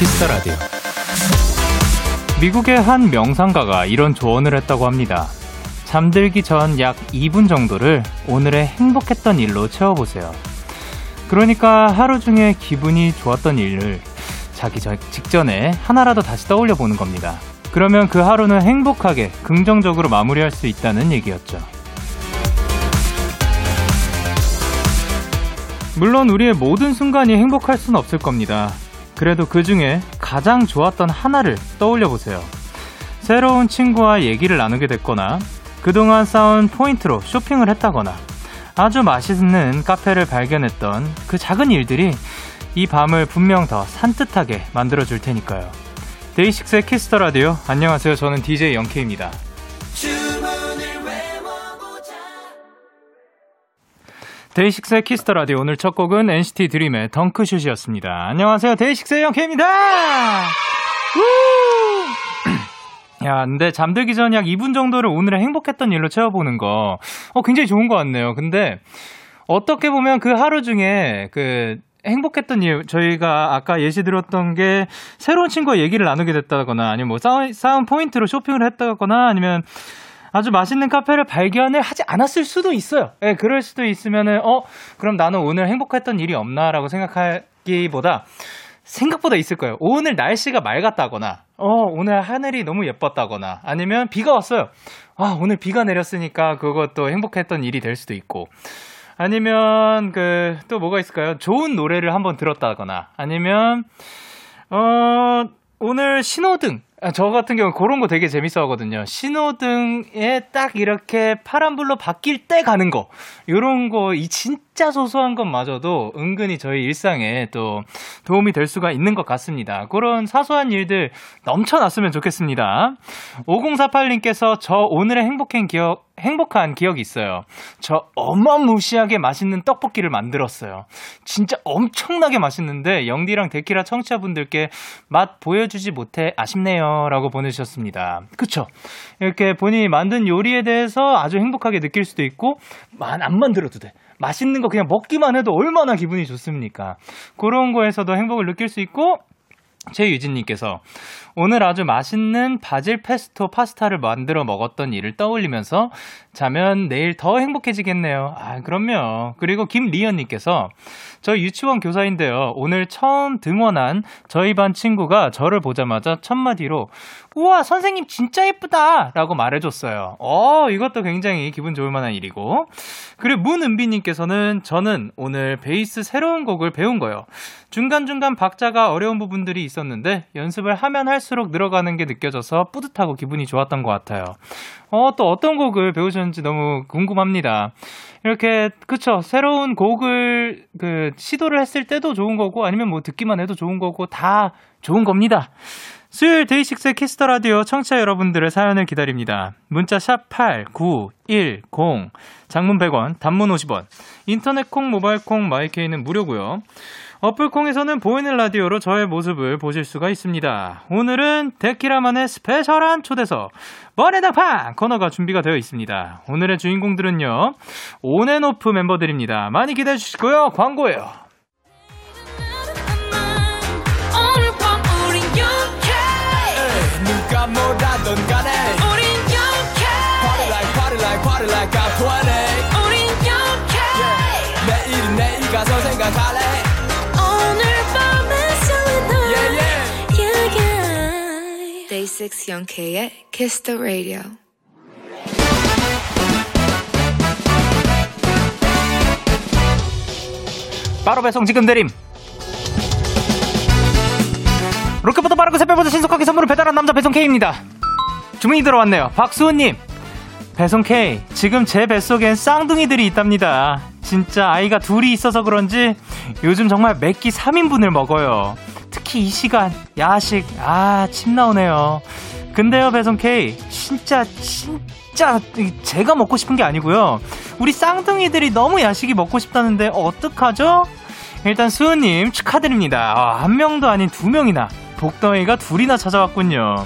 키스 더 라디오. 미국의 한 명상가가 이런 조언을 했다고 합니다. 잠들기 전 약 2분 정도를 오늘의 행복했던 일로 채워보세요. 그러니까 하루 중에 기분이 좋았던 일을 자기 직전에 하나라도 다시 떠올려 보는 겁니다. 그러면 그 하루는 행복하게 긍정적으로 마무리할 수 있다는 얘기였죠. 물론 우리의 모든 순간이 행복할 수는 없을 겁니다. 그래도 그 중에 가장 좋았던 하나를 떠올려 보세요. 새로운 친구와 얘기를 나누게 됐거나, 그동안 쌓은 포인트로 쇼핑을 했다거나, 아주 맛있는 카페를 발견했던 그 작은 일들이 이 밤을 분명 더 산뜻하게 만들어 줄 테니까요. 데이식스의 키스 더 라디오. 안녕하세요. 저는 DJ 영케이입니다. 데이식스의 키스 더 라디오 오늘 첫 곡은 NCT 드림의 덩크슛이었습니다. 안녕하세요. 데이식스의 영케이입니다. 야, 근데 잠들기 전 약 2분 정도를 오늘의 행복했던 일로 채워보는 거, 어, 굉장히 좋은 것 같네요. 근데, 어떻게 보면 그 하루 중에 그, 행복했던 일, 저희가 아까 예시 들었던 게 새로운 친구와 얘기를 나누게 됐다거나 아니면 뭐 쌓은, 쌓은 포인트로 쇼핑을 했다거나 아니면 아주 맛있는 카페를 발견을 하지 않았을 수도 있어요. 예, 네, 그럴 수도 있으면은, 어, 그럼 나는 오늘 행복했던 일이 없나라고 생각하기보다 생각보다 있을 거예요. 오늘 날씨가 맑았다거나, 어, 오늘 하늘이 너무 예뻤다거나, 아니면 비가 왔어요. 아, 오늘 비가 내렸으니까 그것도 행복했던 일이 될 수도 있고, 아니면 그, 또 뭐가 있을까요? 좋은 노래를 한번 들었다거나, 아니면, 어, 오늘 신호등, 아, 저 같은 경우 그런 거 되게 재밌어 하거든요. 신호등에 딱 이렇게 파란불로 바뀔 때 가는 거. 요런 거, 이 진짜 소소한 것마저도 은근히 저희 일상에 또 도움이 될 수가 있는 것 같습니다. 그런 사소한 일들 넘쳐났으면 좋겠습니다. 5048님께서 저 오늘의 행복한 기억, 행복한 기억이 있어요. 저 어마무시하게 맛있는 떡볶이를 만들었어요. 진짜 엄청나게 맛있는데 영디랑 데키라 청취자분들께 맛 보여주지 못해 아쉽네요. 라고 보내주셨습니다. 그쵸? 이렇게 본인이 만든 요리에 대해서 아주 행복하게 느낄 수도 있고 안 만들어도 돼. 맛있는 거 그냥 먹기만 해도 얼마나 기분이 좋습니까? 그런 거에서도 행복을 느낄 수 있고 최유진님께서 오늘 아주 맛있는 바질 페스토 파스타를 만들어 먹었던 일을 떠올리면서 자면 내일 더 행복해지겠네요. 아, 그럼요. 그리고 김리연님께서 저 유치원 교사인데요. 오늘 처음 등원한 저희 반 친구가 저를 보자마자 첫마디로 우와, 선생님 진짜 예쁘다! 라고 말해줬어요. 어, 이것도 굉장히 기분 좋을 만한 일이고. 그리고 문은비님께서는 저는 오늘 베이스 새로운 곡을 배운 거예요. 중간중간 박자가 어려운 부분들이 있었는데 연습을 하면 할수 록 늘어가는 게 느껴져서 뿌듯하고 기분이 좋았던 것 같아요. 어, 또 어떤 곡을 배우셨는지 너무 궁금합니다. 이렇게, 그쵸. 새로운 곡을, 그, 시도를 했을 때도 좋은 거고, 아니면 뭐 듣기만 해도 좋은 거고, 다 좋은 겁니다. 수요일 데이식스 Kiss the Radio 청취자 여러분들의 사연을 기다립니다. 문자 샵 8910, 장문 100원, 단문 50원, 인터넷 콩, 모바일 콩, my K는 무료고요. 어플콩에서는 보이는 라디오로 저의 모습을 보실 수가 있습니다. 오늘은 데키라만의 스페셜한 초대석 머리당팡 코너가 준비가 되어 있습니다. 오늘의 주인공들은요 온앤오프 멤버들입니다. 많이 기대해 주시고요. 광고예요. 누가 뭐라던 간에 우린 영케 Party like party like party like I'm 20 우린 영케 yeah. 내일은 내일 가서 생각할래 Day6 영케이의 Kiss the Radio. 바로 배송 지금 드림. 로켓보다 빠르고 새벽보다 신속하게 선물을 배달한 남자 배송 K입니다. 주문이 들어왔네요. 박수호님. 배송 K. 지금 제 뱃속엔 쌍둥이들이 있답니다. 진짜 아이가 둘이 있어서 그런지 요즘 정말 몇 끼 3인분을 먹어요. 특히 이 시간 야식 아 침 나오네요. 근데요 배송 K 진짜 진짜 제가 먹고 싶은 게 아니고요. 우리 쌍둥이들이 너무 야식이 먹고 싶다는데 어떡하죠? 일단 수은님 축하드립니다. 아, 한 명도 아닌 두 명이나 복덩이가 둘이나 찾아왔군요.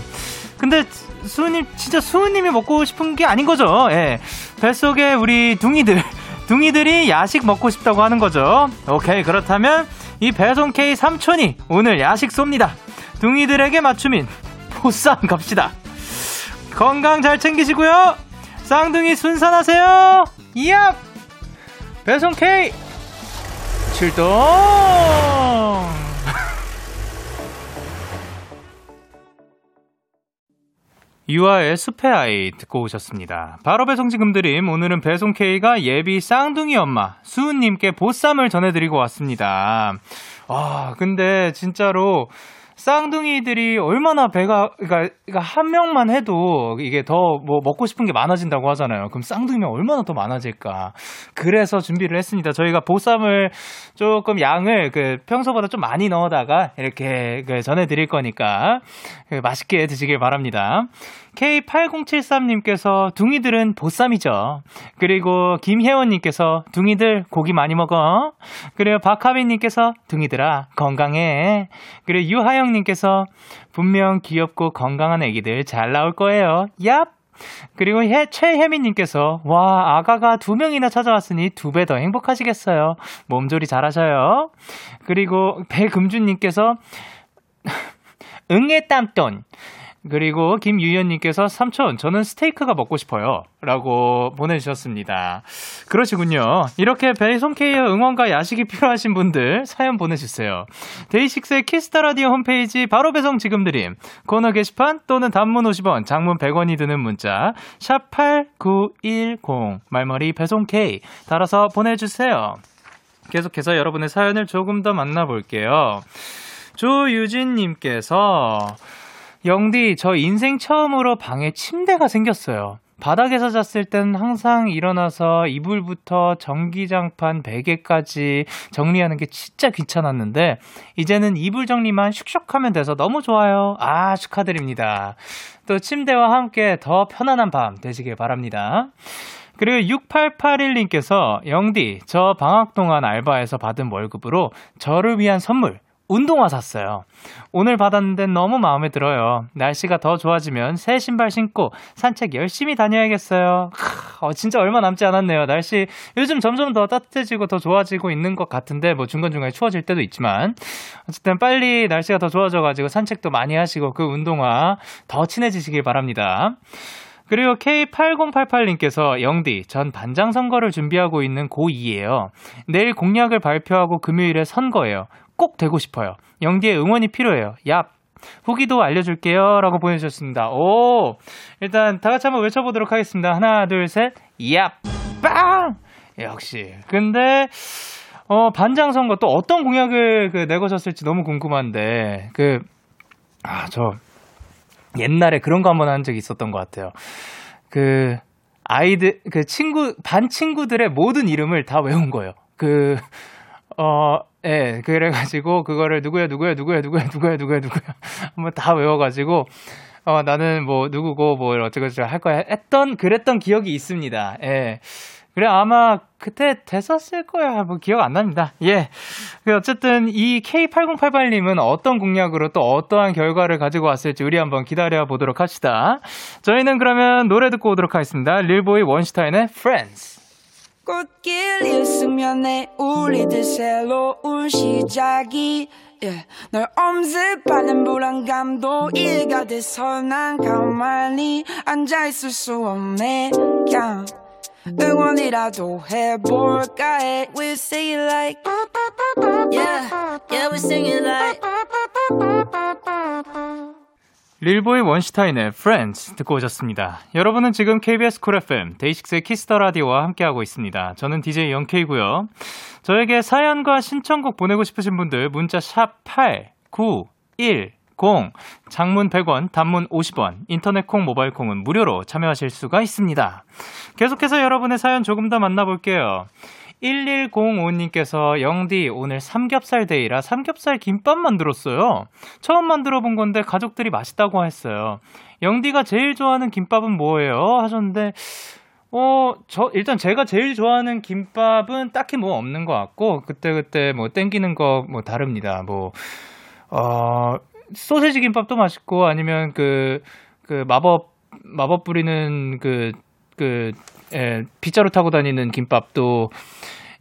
근데 수은님 진짜 수은님이 먹고 싶은 게 아닌 거죠? 예. 뱃속에 우리 둥이들 둥이들이 야식 먹고 싶다고 하는 거죠. 오케이 그렇다면 이 배송 K 삼촌이 오늘 야식 쏩니다. 둥이들에게 맞춤인 보쌈 갑시다. 건강 잘 챙기시고요. 쌍둥이 순산하세요. 이야! 배송 K 출동! 유아의 숲의 아이 듣고 오셨습니다. 바로 배송 지금 드림 오늘은 배송 K가 예비 쌍둥이 엄마 수은님께 보쌈을 전해드리고 왔습니다. 아 근데 진짜로 쌍둥이들이 얼마나 배가 그러니까, 그러니까 한 명만 해도 이게 더 뭐 먹고 싶은 게 많아진다고 하잖아요. 그럼 쌍둥이면 얼마나 더 많아질까? 그래서 준비를 했습니다. 저희가 보쌈을 조금 양을 그 평소보다 좀 많이 넣어다가 이렇게 그 전해 드릴 거니까 그 맛있게 드시길 바랍니다. K8073님께서 둥이들은 보쌈이죠. 그리고 김혜원님께서 둥이들 고기 많이 먹어. 그리고 박하빈님께서 둥이들아 건강해. 그리고 유하영님께서 분명 귀엽고 건강한 애기들 잘 나올 거예요. 얍! 그리고 해, 최혜민님께서 와 아가가 두 명이나 찾아왔으니 두 배 더 행복하시겠어요. 몸조리 잘하셔요. 그리고 배금준님께서 응애 땀돈 그리고 김유현님께서 삼촌, 저는 스테이크가 먹고 싶어요. 라고 보내주셨습니다. 그러시군요. 이렇게 배송 K의 응원과 야식이 필요하신 분들 사연 보내주세요. 데이식스의 Kiss the Radio 홈페이지 바로 배송 지금 드림. 코너 게시판 또는 단문 50원, 장문 100원이 드는 문자, 샵 8910 말머리 배송 K 달아서 보내주세요. 계속해서 여러분의 사연을 조금 더 만나볼게요. 조유진님께서 영디, 저 인생 처음으로 방에 침대가 생겼어요. 바닥에서 잤을 땐 항상 일어나서 이불부터 전기장판 베개까지 정리하는 게 진짜 귀찮았는데 이제는 이불 정리만 슉슉 하면 돼서 너무 좋아요. 아, 축하드립니다. 또 침대와 함께 더 편안한 밤 되시길 바랍니다. 그리고 6881님께서 영디, 저 방학 동안 알바에서 받은 월급으로 저를 위한 선물 운동화 샀어요. 오늘 받았는데 너무 마음에 들어요. 날씨가 더 좋아지면 새 신발 신고 산책 열심히 다녀야겠어요. 하, 어, 진짜 얼마 남지 않았네요. 날씨 요즘 점점 더 따뜻해지고 더 좋아지고 있는 것 같은데 뭐 중간중간에 추워질 때도 있지만 어쨌든 빨리 날씨가 더 좋아져가지고 산책도 많이 하시고 그 운동화 더 친해지시길 바랍니다. 그리고 K8088님께서 영디, 전 반장 선거를 준비하고 있는 고2예요. 내일 공약을 발표하고 금요일에 선거예요. 꼭 되고 싶어요. 영디의 응원이 필요해요. 얍. 후기도 알려줄게요. 라고 보내주셨습니다. 오! 일단 다 같이 한번 외쳐보도록 하겠습니다. 하나, 둘, 셋. 얍! 빵! 역시. 근데, 어, 반장 선거 또 어떤 공약을 그 내거셨을지 너무 궁금한데, 그, 아, 저, 옛날에 그런 거 한번 한 적이 있었던 것 같아요. 그, 아이들, 그 친구, 반 친구들의 모든 이름을 다 외운 거예요. 그, 어, 예, 그래가지고, 그거를 누구야, 누구야, 누구야, 누구야, 누구야, 누구야, 누구야. 한번 다 외워가지고, 어, 나는 뭐, 누구고, 뭐, 어쩌고저쩌고 할 거야. 했던, 그랬던 기억이 있습니다. 예. 그래, 아마 그때 됐었을 거야. 뭐 기억 안 납니다. 예. 그 어쨌든 이 K8088님은 어떤 공약으로 또 어떠한 결과를 가지고 왔을지 우리 한번 기다려 보도록 합시다. 저희는 그러면 노래 듣고 오도록 하겠습니다. 릴보이 원슈타인의 Friends. 꽃길 일승면에 우리들 새로운 시작이 yeah. 널 엄습하는 불안감도 이해가 돼서 난 가만히 앉아있을 수 없네 yeah. 응원이라도 해볼까 해 We sing it like Yeah, yeah we sing it like 릴보이 원슈타인의 Friends 듣고 오셨습니다. 여러분은 지금 KBS 쿨 FM 데이식스의 Kiss the Radio와 함께하고 있습니다. 저는 DJ Young K고요. 저에게 사연과 신청곡 보내고 싶으신 분들 문자 샵 8910 장문 100원, 단문 50원, 인터넷 콩, 모바일 콩은 무료로 참여하실 수가 있습니다. 계속해서 여러분의 사연 조금 더 만나볼게요. 1105님께서 영디 오늘 삼겹살 데이라 삼겹살 김밥 만들었어요. 처음 만들어 본 건데 가족들이 맛있다고 했어요. 영디가 제일 좋아하는 김밥은 뭐예요? 하셨는데 어, 저, 일단 제가 제일 좋아하는 김밥은 딱히 뭐 없는 것 같고, 그때그때 뭐 땡기는 거 뭐 다릅니다. 뭐, 어, 소세지 김밥도 맛있고, 아니면 그, 그 마법, 마법 부리는 그, 그, 예, 빗자루 타고 다니는 김밥도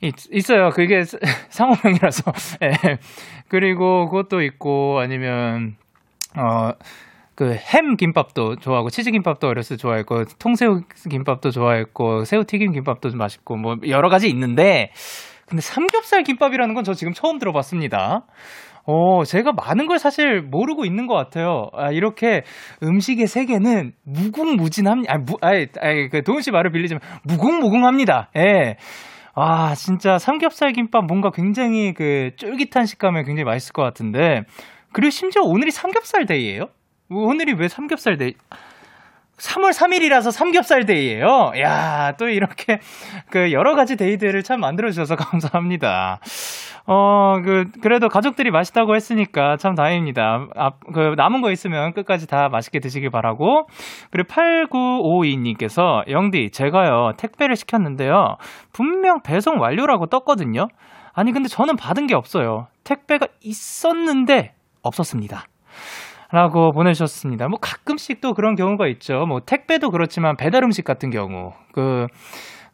있, 어요 그게 상호명이라서. 예. 그리고 그것도 있고 아니면 어. 그 햄 김밥도 좋아하고 치즈 김밥도 어렸을 때 좋아했고 통새우 김밥도 좋아했고 새우 튀김 김밥도 맛있고 뭐 여러 가지 있는데 근데 삼겹살 김밥이라는 건 저 지금 처음 들어봤습니다. 어, 제가 많은 걸 사실 모르고 있는 것 같아요. 아, 이렇게 음식의 세계는 무궁무진합니다. 아, 무, 아이, 아이, 그 도훈 씨 말을 빌리지만 무궁무궁합니다. 예. 아, 진짜 삼겹살 김밥 뭔가 굉장히 그 쫄깃한 식감에 굉장히 맛있을 것 같은데. 그리고 심지어 오늘이 삼겹살 데이예요? 오늘이 왜 삼겹살 데이? 3월 3일이라서 삼겹살 데이예요. 야, 또 이렇게 그 여러 가지 데이들을 참 만들어 주셔서 감사합니다. 어, 그 그래도 가족들이 맛있다고 했으니까 참 다행입니다. 아, 그 남은 거 있으면 끝까지 다 맛있게 드시길 바라고. 그리고 8952님께서 영디, 제가요 택배를 시켰는데요. 분명 배송 완료라고 떴거든요. 아니 근데 저는 받은 게 없어요. 택배가 있었는데 없었습니다. 라고 보내주셨습니다. 뭐 가끔씩 또 그런 경우가 있죠. 뭐 택배도 그렇지만 배달 음식 같은 경우. 그,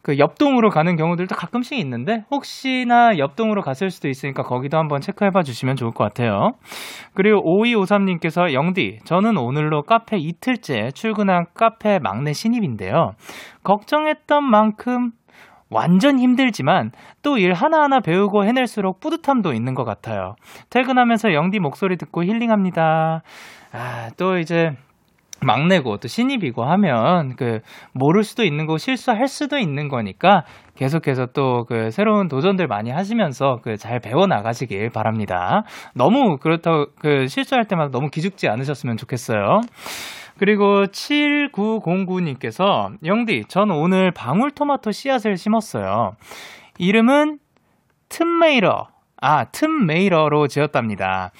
그 옆동으로 가는 경우들도 가끔씩 있는데 혹시나 옆동으로 갔을 수도 있으니까 거기도 한번 체크해 봐 주시면 좋을 것 같아요. 그리고 5253님께서 영디, 저는 오늘로 카페 이틀째 출근한 카페 막내 신입인데요. 걱정했던 만큼 완전 힘들지만 또 일 하나하나 배우고 해낼수록 뿌듯함도 있는 것 같아요. 퇴근하면서 영디 목소리 듣고 힐링합니다. 아, 또 이제 막내고 또 신입이고 하면 그 모를 수도 있는 거 실수할 수도 있는 거니까 계속해서 또 그 새로운 도전들 많이 하시면서 그 잘 배워 나가시길 바랍니다. 너무 그렇다고 그 실수할 때마다 너무 기죽지 않으셨으면 좋겠어요. 그리고 7909님께서 영디, 전 오늘 방울토마토 씨앗을 심었어요. 이름은 틈메이러. 아, 틈메이러로 지었답니다.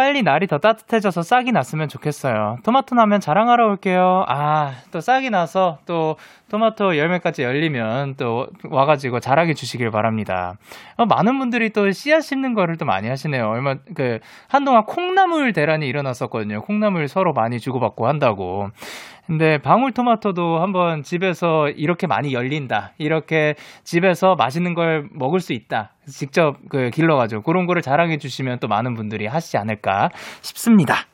빨리 날이 더 따뜻해져서 싹이 났으면 좋겠어요. 토마토 나면 자랑하러 올게요. 아, 또 싹이 나서 또 토마토 열매까지 열리면 또 와가지고 자랑해 주시길 바랍니다. 어, 많은 분들이 또 씨앗 심는 거를 또 많이 하시네요. 얼마, 그, 한동안 콩나물 대란이 일어났었거든요. 콩나물 서로 많이 주고받고 한다고. 근데 방울토마토도 한번 집에서 이렇게 많이 열린다. 이렇게 집에서 맛있는 걸 먹을 수 있다. 직접 그 길러가지고 그런 거를 자랑해 주시면 또 많은 분들이 하시지 않을까 싶습니다.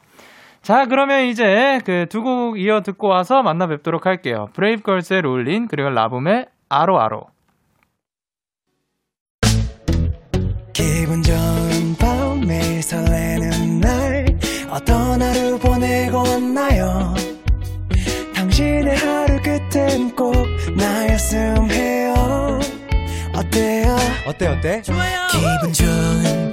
자, 그러면 이제 그 두 곡 이어 듣고 와서 만나 뵙도록 할게요. 브레이브걸스의 롤린, 그리고 라붐의 아로아로. 기분 좋은 밤 매일 설레는 날 어떤 하루 보내고 왔나요? 당신의 하루 끝엔 꼭 나였음 해요 어때요 어때 어때 좋아요 기분 좋은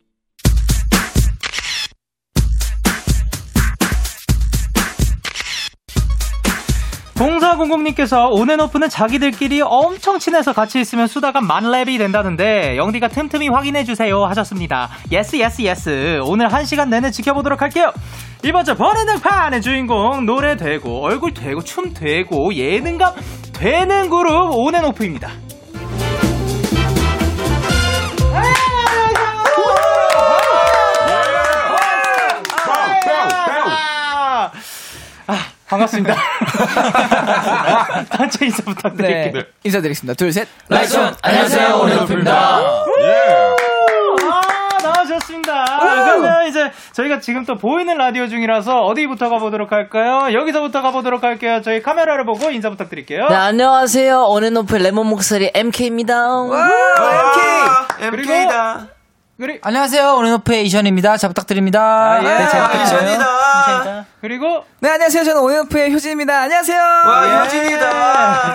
공사공공님께서 온앤오프는 자기들끼리 엄청 친해서 같이 있으면 수다가 만렙이 된다는데 영디가 틈틈이 확인해주세요 하셨습니다. yes yes yes 오늘 한 시간 내내 지켜보도록 할게요. 이번 주 번외등판의 주인공 노래 되고 얼굴 되고 춤 되고 예능감 되는 그룹 온앤오프입니다. 반갑습니다. 단체 인사 부탁드릴게요. 네, 인사드리겠습니다. 둘, 셋. 라이션 안녕하세요. 오늘풀입니다. 예. 아, 나와주셨습니다. 그러면 이제 저희가 지금 또 보이는 라디오 중이라서 어디부터 가보도록 할까요? 여기서부터 가보도록 할게요. 저희 카메라를 보고 인사 부탁드릴게요. 네, 안녕하세요. 오늘높이 레몬 목소리 MK입니다. 와, MK! MK다. 그리... 안녕하세요. 오네노프의 이션입니다. 잘 부탁드립니다. 아, 예. 네, 잘 부탁드립니다. 그리고 네, 안녕하세요. 저는 오네노프의 효진입니다. 안녕하세요. 와, 예. 효진이다.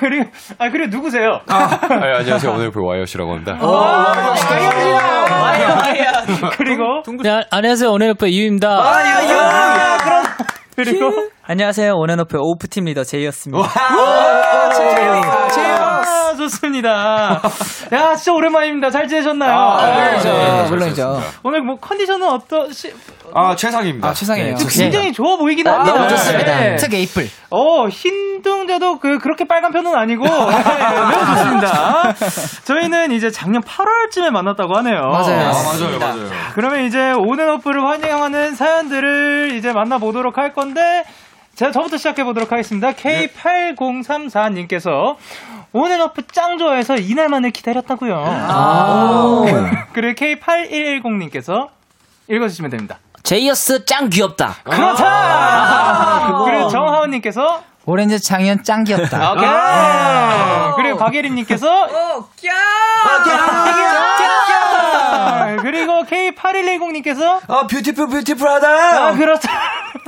그리고 아, 그리고 누구세요? 아, 아 안녕하세요. 오네노프의 와이엇이라고 합니다. 오, 와이엇이다. 와이엇. 그리고 네, 안녕하세요. 오네노프의 이유입니다. 아, 이유. 그럼 그리고 안녕하세요. 오네노프의 오프팀 리더 제이였습니다. 와. 제이였. 아, 좋습니다. 야, 진짜 오랜만입니다. 잘 지내셨나요? 아, 네. 물론이죠. 네, 물론이죠. 오늘 뭐 컨디션은 어떠시, 아, 최상입니다. 아, 최상이에요. 네, 굉장히 좋아 보이긴 합니다. 너무 좋습니다. 네. 특 에이플. 어, 흰둥자도 그, 그렇게 빨간 편은 아니고, 네, 매우 좋습니다. 저희는 이제 작년 8월쯤에 만났다고 하네요. 맞아요. 아, 맞아요, 맞아요. 그러면 이제 온앤오프를 환영하는 사연들을 이제 만나보도록 할 건데, 제가 저부터 시작해 보도록 하겠습니다. K8034님께서 온앤오프 짱 좋아해서 이날만을 기다렸다고요 그리고 K8110님께서 읽어주시면 됩니다. 제이어스 짱 귀엽다. 그렇다! 그리고 정하은님께서 오렌지 창현 짱 귀엽다. 오케이. 그리고 박예림님께서 아, 그리고 K8110님께서 아, beautiful, beautiful하다! 아 그렇죠.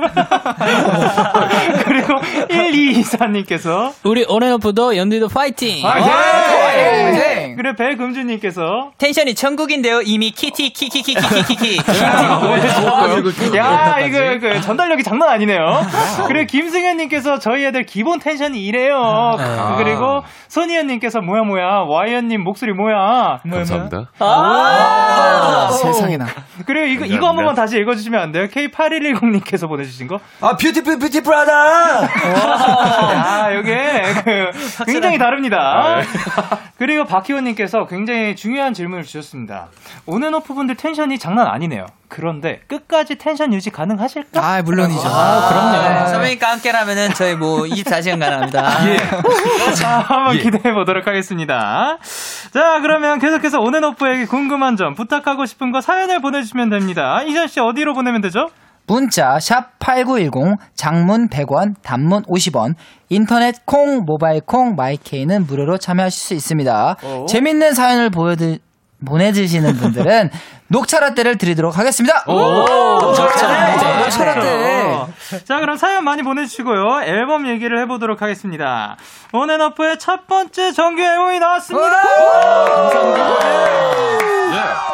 그리고 1224님께서 우리 온앤오프도 연디도 파이팅! 아, 네. 네. 그리고 배금주님께서 텐션이 천국인데요. 이미 키티 키키키키키키. 야 이거 그 전달력이 장난 아니네요. 그리고 김승현님께서 저희 애들 기본 텐션이 이래요. 그리고 손희연님께서 뭐야 뭐야 와이언님 목소리 뭐야. 감사합니다. 세상에나. 그리고 이거 이거 한 번만 다시 읽어주시면 안 돼요? K8110님께서 보내주신 거. 아, beautiful, beautiful 하다! 야, 요게 그 굉장히 다릅니다. 그리고 박희원님께서 굉장히 중요한 질문을 주셨습니다. 온앤오프 분들 텐션이 장난 아니네요. 그런데 끝까지 텐션 유지 가능하실까? 아, 물론이죠. 그럼요. 선배님과 함께라면은 저희 뭐 24시간 가능합니다. 자, 한번 기대해 보도록 하겠습니다. 자, 그러면 계속해서 온앤오프에게 궁금한 점, 부탁하고 싶은 거 사연을 보내주시면 됩니다. 이전 씨 어디로 보내면 되죠? 문자 샵 8910 장문 100원 단문 50원 인터넷 콩 모바일 콩 마이케이는 무료로 참여하실 수 있습니다. 재밌는 사연을 보여드 보내주시는 분들은 녹차 라떼를 드리도록 하겠습니다. 녹차 라떼. 녹차 라떼. 자, 그럼 사연 많이 보내주시고요. 앨범 얘기를 해보도록 하겠습니다. 온앤오프의 첫 번째 정규 앨범이 나왔습니다.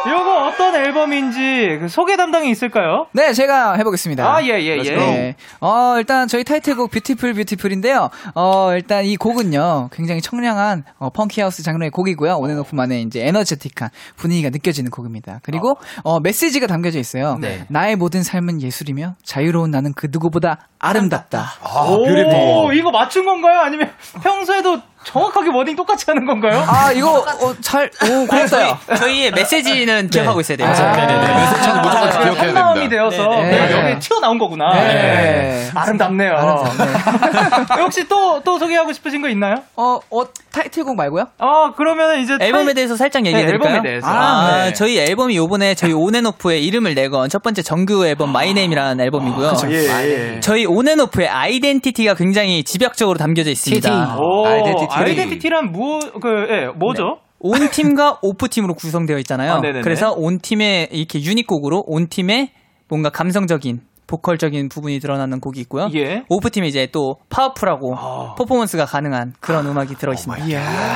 요거 어떤 앨범인지 그 소개 담당이 있을까요? 네, 제가 해보겠습니다. 아, 예, 예, 예. 네. 어, 일단 저희 타이틀곡 Beautiful Beautiful인데요. 어, 일단 이 곡은요, 굉장히 청량한 어, funky house 장르의 곡이고요. 온앤오프 만의 이제 에너제틱한 분위기가 느껴지는 곡입니다. 그리고 어, 메시지가 담겨져 있어요. 나의 모든 삶은 예술이며 자유로운 나는 그 누구보다 아름답다. 오, 이거 맞춘 건가요? 아니면 평소에도 정확하게 wording 똑같이 하는 건가요? 아, 이거 어, 잘, 오, 고맙어요. 저희의 메시지는 기억하고 있어야 돼요. 네네네. 메시지는 무조건 기억해야 마음이 됩니다. 되어서 네, 네, 네. 여기 튀어나온 거구나. 네. 네. 아름답네요. 혹시 또, 또 소개하고 싶으신 거 있나요? 어, 어, 타이틀곡 말고요? 어, 그러면 이제. 앨범에 타이- 대해서 살짝 네, 얘기해드릴까요? 앨범에 대해서. 아, 네. 저희 앨범이 요번에 저희 온앤오프의 이름을 내건 첫 번째 정규 앨범 My Name이라는 앨범이고요. 예, 예. 저희 온앤오프의 identity가 굉장히 집약적으로 담겨져 있습니다. 오, identity. identity란 뭐, 그, 예, 뭐죠? ON 팀과 OFF 팀으로 구성되어 있잖아요. 아. 그래서 ON 팀의 이렇게 유닛곡으로 ON 팀의 뭔가 감성적인 보컬적인 부분이 드러나는 곡이 있고요. 예. OFF 팀에 이제 또 powerful하고 아. 퍼포먼스가 가능한 그런 음악이 들어 있습니다.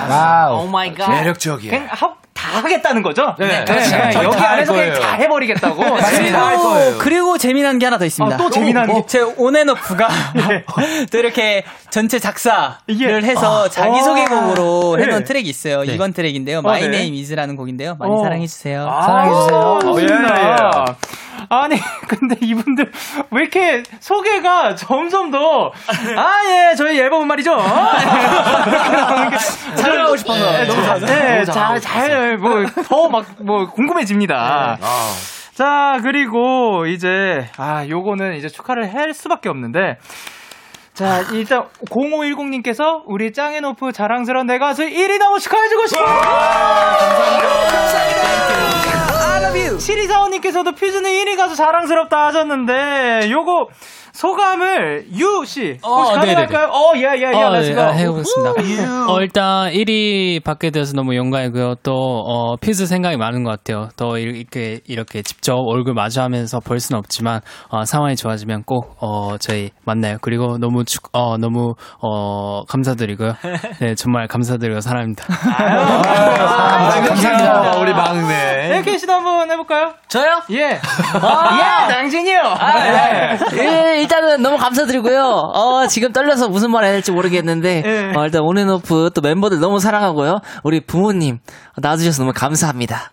wow. my god. 매력적이야. 다 하겠다는 거죠? 네. 네, 네. 여기 다 안에서 할 그냥. 다 해버리겠다고. 그리고, 할 거예요. 그리고 재미난 게 하나 더 있습니다. 아, 또 재미난 게? 제 온앤오프가 또 이렇게 전체 작사를 예. 해서 자기소개곡으로 아. 해놓은 네. 트랙이 있어요. 이번 트랙인데요. 어, My 네. Name Is라는 곡인데요. 많이 어. 사랑해주세요. 사랑해주세요. 좋습니다. 아니, 근데 이분들 왜 이렇게 소개가 점점 더, 아, 예, 저희 앨범은 말이죠. 잘 나오고 싶어서. 너무 잘, 네, 잘, 잘, 뭐, 더 막, 뭐, 궁금해집니다. 자, 그리고 이제, 아, 요거는 이제 축하를 할 수밖에 없는데, 자, 일단 0510님께서 우리 짱앤오프 자랑스러운 내 가수 1위 너무 축하해주고 싶어요. 감사합니다. 7245님께서도 퓨즈는 1위 가수 자랑스럽다 하셨는데 요거 소감을 유 씨, 혹시 어, 가능할까요? 어, 예, 예, 예, 어, 네, 고. 아, 해보겠습니다. 어, 일단 1위 받게 돼서 너무 영광이고요. 또 어, 퓨즈 생각이 많은 것 같아요. 더 이렇게 이렇게 직접 얼굴 마주하면서 볼 수는 없지만 어, 상황이 좋아지면 꼭 어, 저희 만나요. 그리고 너무 축, 어, 너무 어, 감사드리고요. 네, 정말 감사드리고 사랑합니다. 아, 감사합니다. 우리 막내. 네, 케이씨도 한번 해볼까요? 저요? 예. 예, 당신이요. 네. 예, 일단은 너무 감사드리고요. 어, 지금 떨려서 무슨 말 해야 될지 모르겠는데, 예. 어, 일단 온앤오프 또 멤버들 너무 사랑하고요. 우리 부모님 낳아주셔서 너무 감사합니다.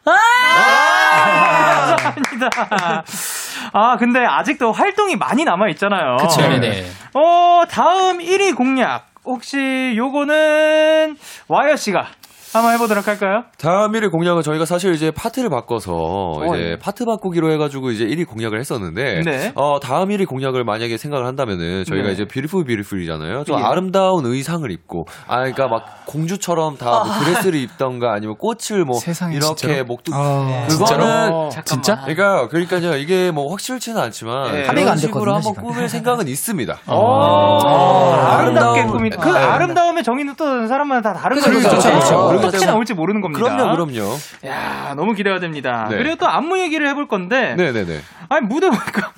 감사합니다. 아, 근데 아직도 활동이 많이 남아있잖아요. 그쵸. 네네. 어, 다음 1위 공략. 혹시 요거는 와이엇 씨가 한번 해보도록 할까요? 다음 1위 공략은 저희가 사실 이제 파트를 바꿔서 이제 파트 바꾸기로 해가지고 이제 1위 공략을 했었는데 네. 어 다음 1위 공략을 만약에 생각을 한다면은 저희가 네. 이제 Beautiful Beautiful이잖아요. 좀 예. 아름다운 의상을 입고 아 그러니까 막 공주처럼 다 뭐 드레스를 입던가 아니면 꽃을 뭐 세상에, 이렇게 진짜로? 목도 아, 그거는 진짜? 그러니까 그러니까요 이게 뭐 확실치는 않지만 네. 그런 합의가 안 식으로 됐거든요, 한번 지금. 꾸밀 생각은 있습니다. 오, 아름답게 아름다운- 꾸민. 그 네. 아름다움의 정의는 또 사람마다 다 다른 그쵸, 거죠. 그렇기 어떻게 때문에- 나올지 모르는 겁니다. 그럼요, 그럼요. 야, 너무 기대가 됩니다. 네. 그리고 또 안무 얘기를 해볼 건데. 네 네 네. 아니 무대 보니까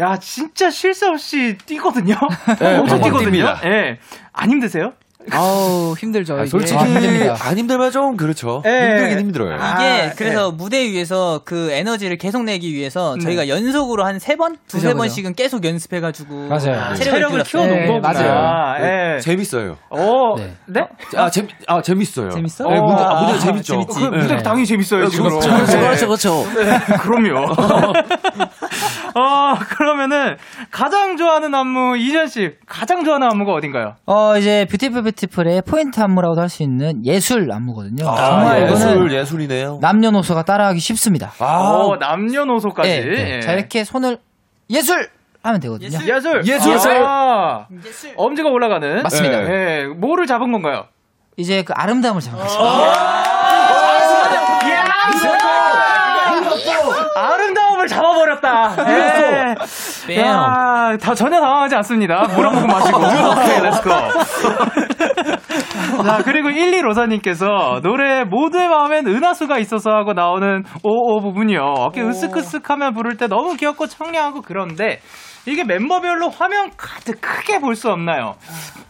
야 진짜 쉴새 없이 뛰거든요. 엄청 네, 뛰거든요. 뜁니다. 예. 안 힘드세요? 아우, 힘들죠. 이게. 솔직히 아, 힘듭니다. 안 힘들면 좀 그렇죠. 예. 힘들긴 힘들어요. 아, 이게 그래서 무대 위에서 그 에너지를 계속 내기 위해서 네. 저희가 연속으로 한 세 번, 두세. 번씩은 계속 연습해가지고 맞아요. 체력을. 키워놓은 네, 거구나. 맞아요. 예. 재밌어요. 오, 네. 네? 아, 재미, 아, 재밌어요. 재밌어? 네, 무대, 아, 무대가 아, 재밌죠. 재밌지. 그 무대 네. 당연히 재밌어요, 네, 지금. 그렇죠. 네. 그렇죠, 그렇죠. 그럼요. 어, 그러면은 가장 좋아하는 안무 이션 씨 가장 좋아하는 안무가 어딘가요? 어, 이제 Beautiful Beautiful의 포인트 안무라고도 할 수 있는 예술 안무거든요. 아, 정말 예술, 이거는 예술이네요. 남녀노소가 따라하기 쉽습니다. 아, 오, 남녀노소까지. 예, 네. 예. 자, 이렇게 손을 예술! 하면 되거든요. 예술. 예술. 아, 엄지가 올라가는. 맞습니다. 네. 예, 뭐를 잡은 건가요? 이제 그 아름다움을 잡는 거죠. 아름다움을 잡아버렸다. 예. 야, 다 전혀 당황하지 않습니다. 물 한 모금 마시고. 오케이, let's go. 자, 그리고 12 로사님께서 노래 모두의 마음엔 은하수가 있어서 하고 나오는 오오 부분이요. 어깨 으쓱으쓱 하면 부를 때 너무 귀엽고 청량하고 그런데 이게 멤버별로 화면 가득 크게 볼 수 없나요?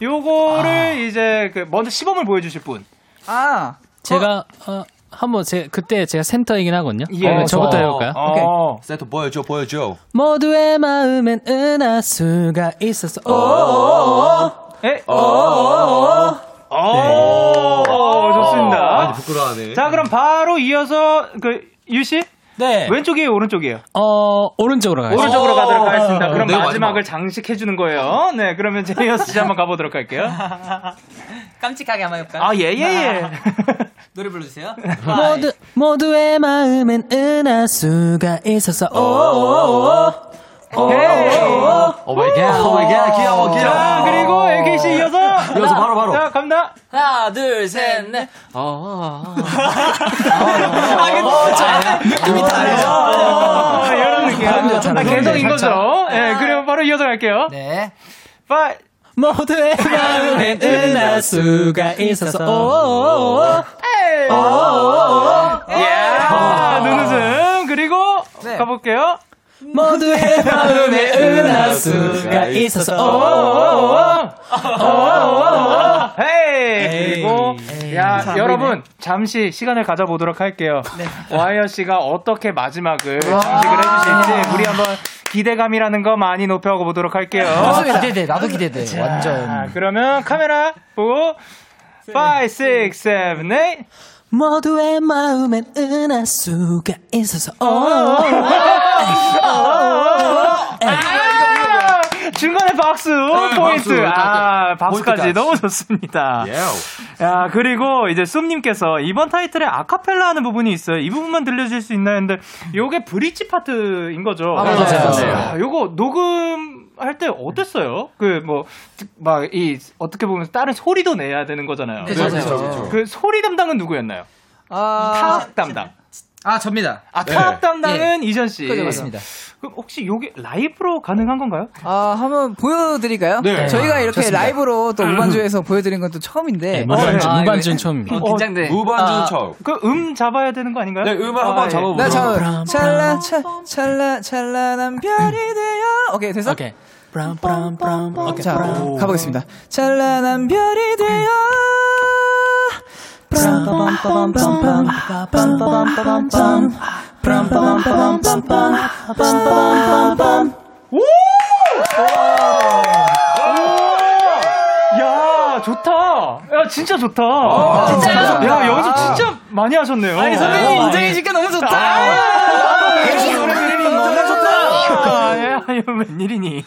요거를 이제 그 먼저 시범을 보여주실 분. 아, 제가 어, 한번 제 그때 제가 센터이긴 하거든요. 예. 어, 저부터 어, 해볼까요? 어. 세트 보여줘, 보여줘. 모두의 마음엔 은하수가 있어서 에? 오, 좋습니다. 부끄러워하네. 자, 그럼 바로 이어서 그 유씨 네. 왼쪽이에요, 오른쪽이에요? 어 오른쪽으로 가요. 오른쪽으로 가도록 하겠습니다. 그럼 네, 마지막을 장식해 주는 거예요. 네, 그러면 제이어스 씨 한번 가보도록 할게요. 깜찍하게 한번 해볼까요? 아, 예, 예, 예. 노래 불러주세요. 모두 모두의 마음엔 은하수가 있어서 오. oh my god, oh my god, 귀여워, 귀여워. 자, 그리고 MK 씨 이어서. 이어서 바로, 바로. 자, 갑니다. 하나, 둘, 셋, 넷. 어, 이미 다 알죠. 이런 느낌. 아, 계속인 거죠. 예, 그리고 바로 이어서 갈게요. 네. 빠, 모두의 마음엔 은하 수가 있어서. 오. 예. 눈웃음. 그리고 가볼게요. 모두의 마음에 은하수가 있어서. 오. 헤이! 그리고, 야, 여러분, 잠시 시간을 가져보도록 할게요. 와이어 씨가 어떻게 마지막을 장식을 해주실지, 우리 한번 기대감이라는 거 많이 높여보도록 할게요. 기대돼. 나도 기대돼. 자, 완전. 그러면 카메라 보고, 5, 6, 7, 8. 모두의 마음엔 은하수가 있어서 오. 아, 중간에 박수 포인트. 박수. 아, 박수까지. 너무 좋습니다. 예. 야, 그리고 이제 쏨님께서 이번 타이틀에 아카펠라 하는 부분이 있어요. 이 부분만 들려줄 수 있나요? 근데 요게 브릿지 파트인 거죠. 아, 맞아요. 네. 맞아요. 아, 요거 녹음 할 때 어땠어요? 그 뭐, 막 이, 어떻게 보면 다른 소리도 내야 되는 거잖아요. 그죠, 그죠. 그 소리 담당은 누구였나요? 아, 타악 담당. 아, 접니다. 아, 타악 담당은 이전 씨. 그죠, 맞습니다. 그럼 혹시 요게 라이브로 가능한 건가요? 아, 한번 보여드릴까요? 네. 저희가 이렇게 좋습니다. 라이브로 또 무반주에서 보여드린 건 또 처음인데. 네, 무반주, 어, 네. 무반주는 처음입니다. 어, 긴장돼. 무반주는 처음. 그 음 잡아야 되는 거 아닌가요? 네, 음을 한번 예. 잡아보세요. 나 저, 찰나, 찰, 찰나, 찰나난 별이 되어. 오케이, 됐어? 오케이. 브라운 브라운 브라운. 오케이. 자, 가보겠습니다. 찬란한 별이 되어 야, 좋다. 야, 진짜 좋다. 진짜요? 야, 여기서 진짜 많이 하셨네요. 아니 선배님 인정해주니까 너무 좋다. 그래서 노래 그림이 너무 좋다. 아, 야, 이거 웬일이니.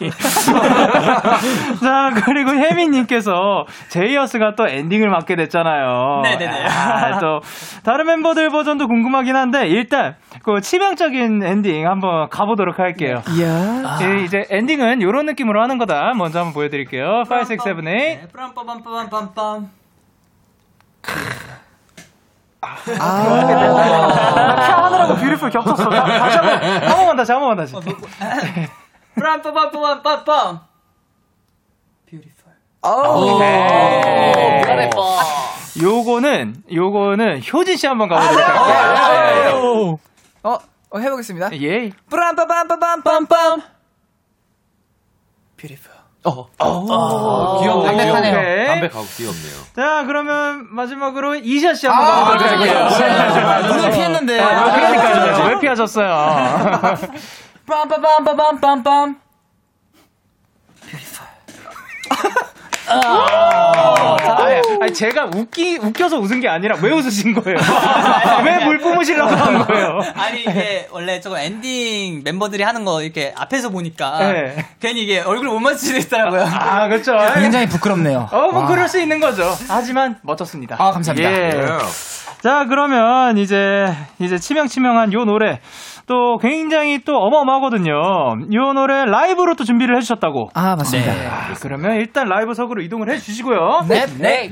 자, 그리고 혜민님께서 제이어스가 또 엔딩을 맡게 됐잖아요. 네네네. 아, 또, 다른 멤버들 버전도 궁금하긴 한데, 일단, 그 치명적인 엔딩 한번 가보도록 할게요. 이야. 예, 이제 엔딩은 이런 느낌으로 하는 거다. 먼저 한번 보여드릴게요. 5, 6, 7, 8. 네, 빰빰빰빰빰빰. 하느라고 뷰티풀 겹쳤어. 다- 다시 한 번, 한 번만 다시, 한 번만 다시. 빰빰빰빰빰빰. 네. 요거는, 요거는 효진 씨 한번 가보도록 할게요. 어, 어 해보겠습니다. 예. 뿌람빠밤빠밤빰빰. 담백하네요. 오케이. 담백하고 귀엽네요. 자, 그러면 마지막으로 이시아 씨 한번 가보도록 할게요. 눈을 피했는데. 아, 그러니까요. 왜 피하셨어요? 빰빰빰빰빰빰빰. 아니, 아니, 제가 웃기, 웃겨서 웃은 게 아니라 왜 웃으신 거예요? 왜 물 뿜으시려고 한 거예요? 아니 이게 원래 저거 엔딩 멤버들이 하는 거 이렇게 앞에서 보니까 네. 괜히 이게 얼굴 못 맞추겠더라고요. 아, 그렇죠. 굉장히 부끄럽네요. 어, 뭐 와. 그럴 수 있는 거죠. 하지만 멋졌습니다. 아, 감사합니다. 예. 자, 그러면 이제 이제 치명치명한 요 노래 또 굉장히 또 어마어마하거든요. 요 노래 라이브로 또 준비를 해주셨다고. 아 맞습니다. 아, 그러면 일단 라이브석으로 이동을 해주시고요. 네, 네.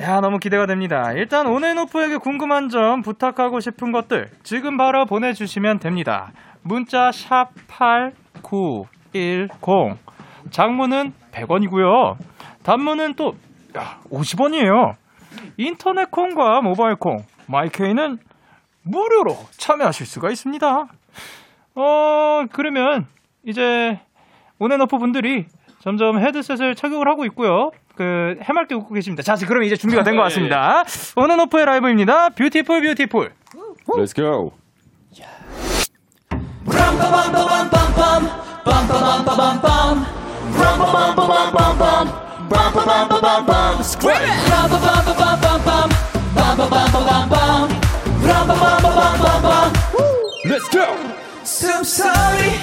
야, 너무 기대가 됩니다. 일단 온앤오프에게 궁금한 점, 부탁하고 싶은 것들 지금 바로 보내주시면 됩니다. 문자 샵 8910 장문은 100원이고요. 단문은 또 야, 50원이에요. 인터넷 콩과 모바일 콩, 마이케이는 무료로 참여하실 수가 있습니다. 어, 그러면 이제 온앤오프 분들이 점점 헤드셋을 착용을 하고 있고요. 그 해맑게 웃고 계십니다. 자, 그럼 이제 준비가 된 것 같습니다. 온앤오프의 라이브입니다. Beautiful Beautiful. Let's go. Let's go. 숨소리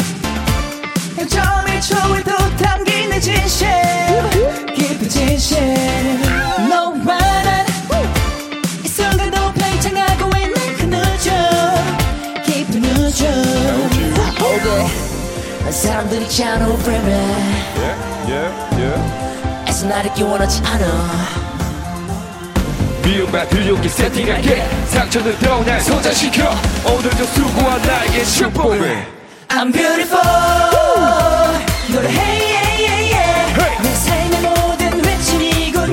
점이 초에도 담긴 내 진실. 깊은 진실. 너와 난이 순간도 팽창하고 있는 그 누점 깊은 누점 사람들이 찬호 프레임에 Yeah, yeah, yeah. 애써 날 잊기 원하지 않아 미움과 근육이 세팅할게 상처는 더날 소자시켜. 오늘도 수고한 나에게 슈퍼맨 I'm beautiful. 노래 hey yeah yeah. Yeah 내 삶의 모든 외침이 곧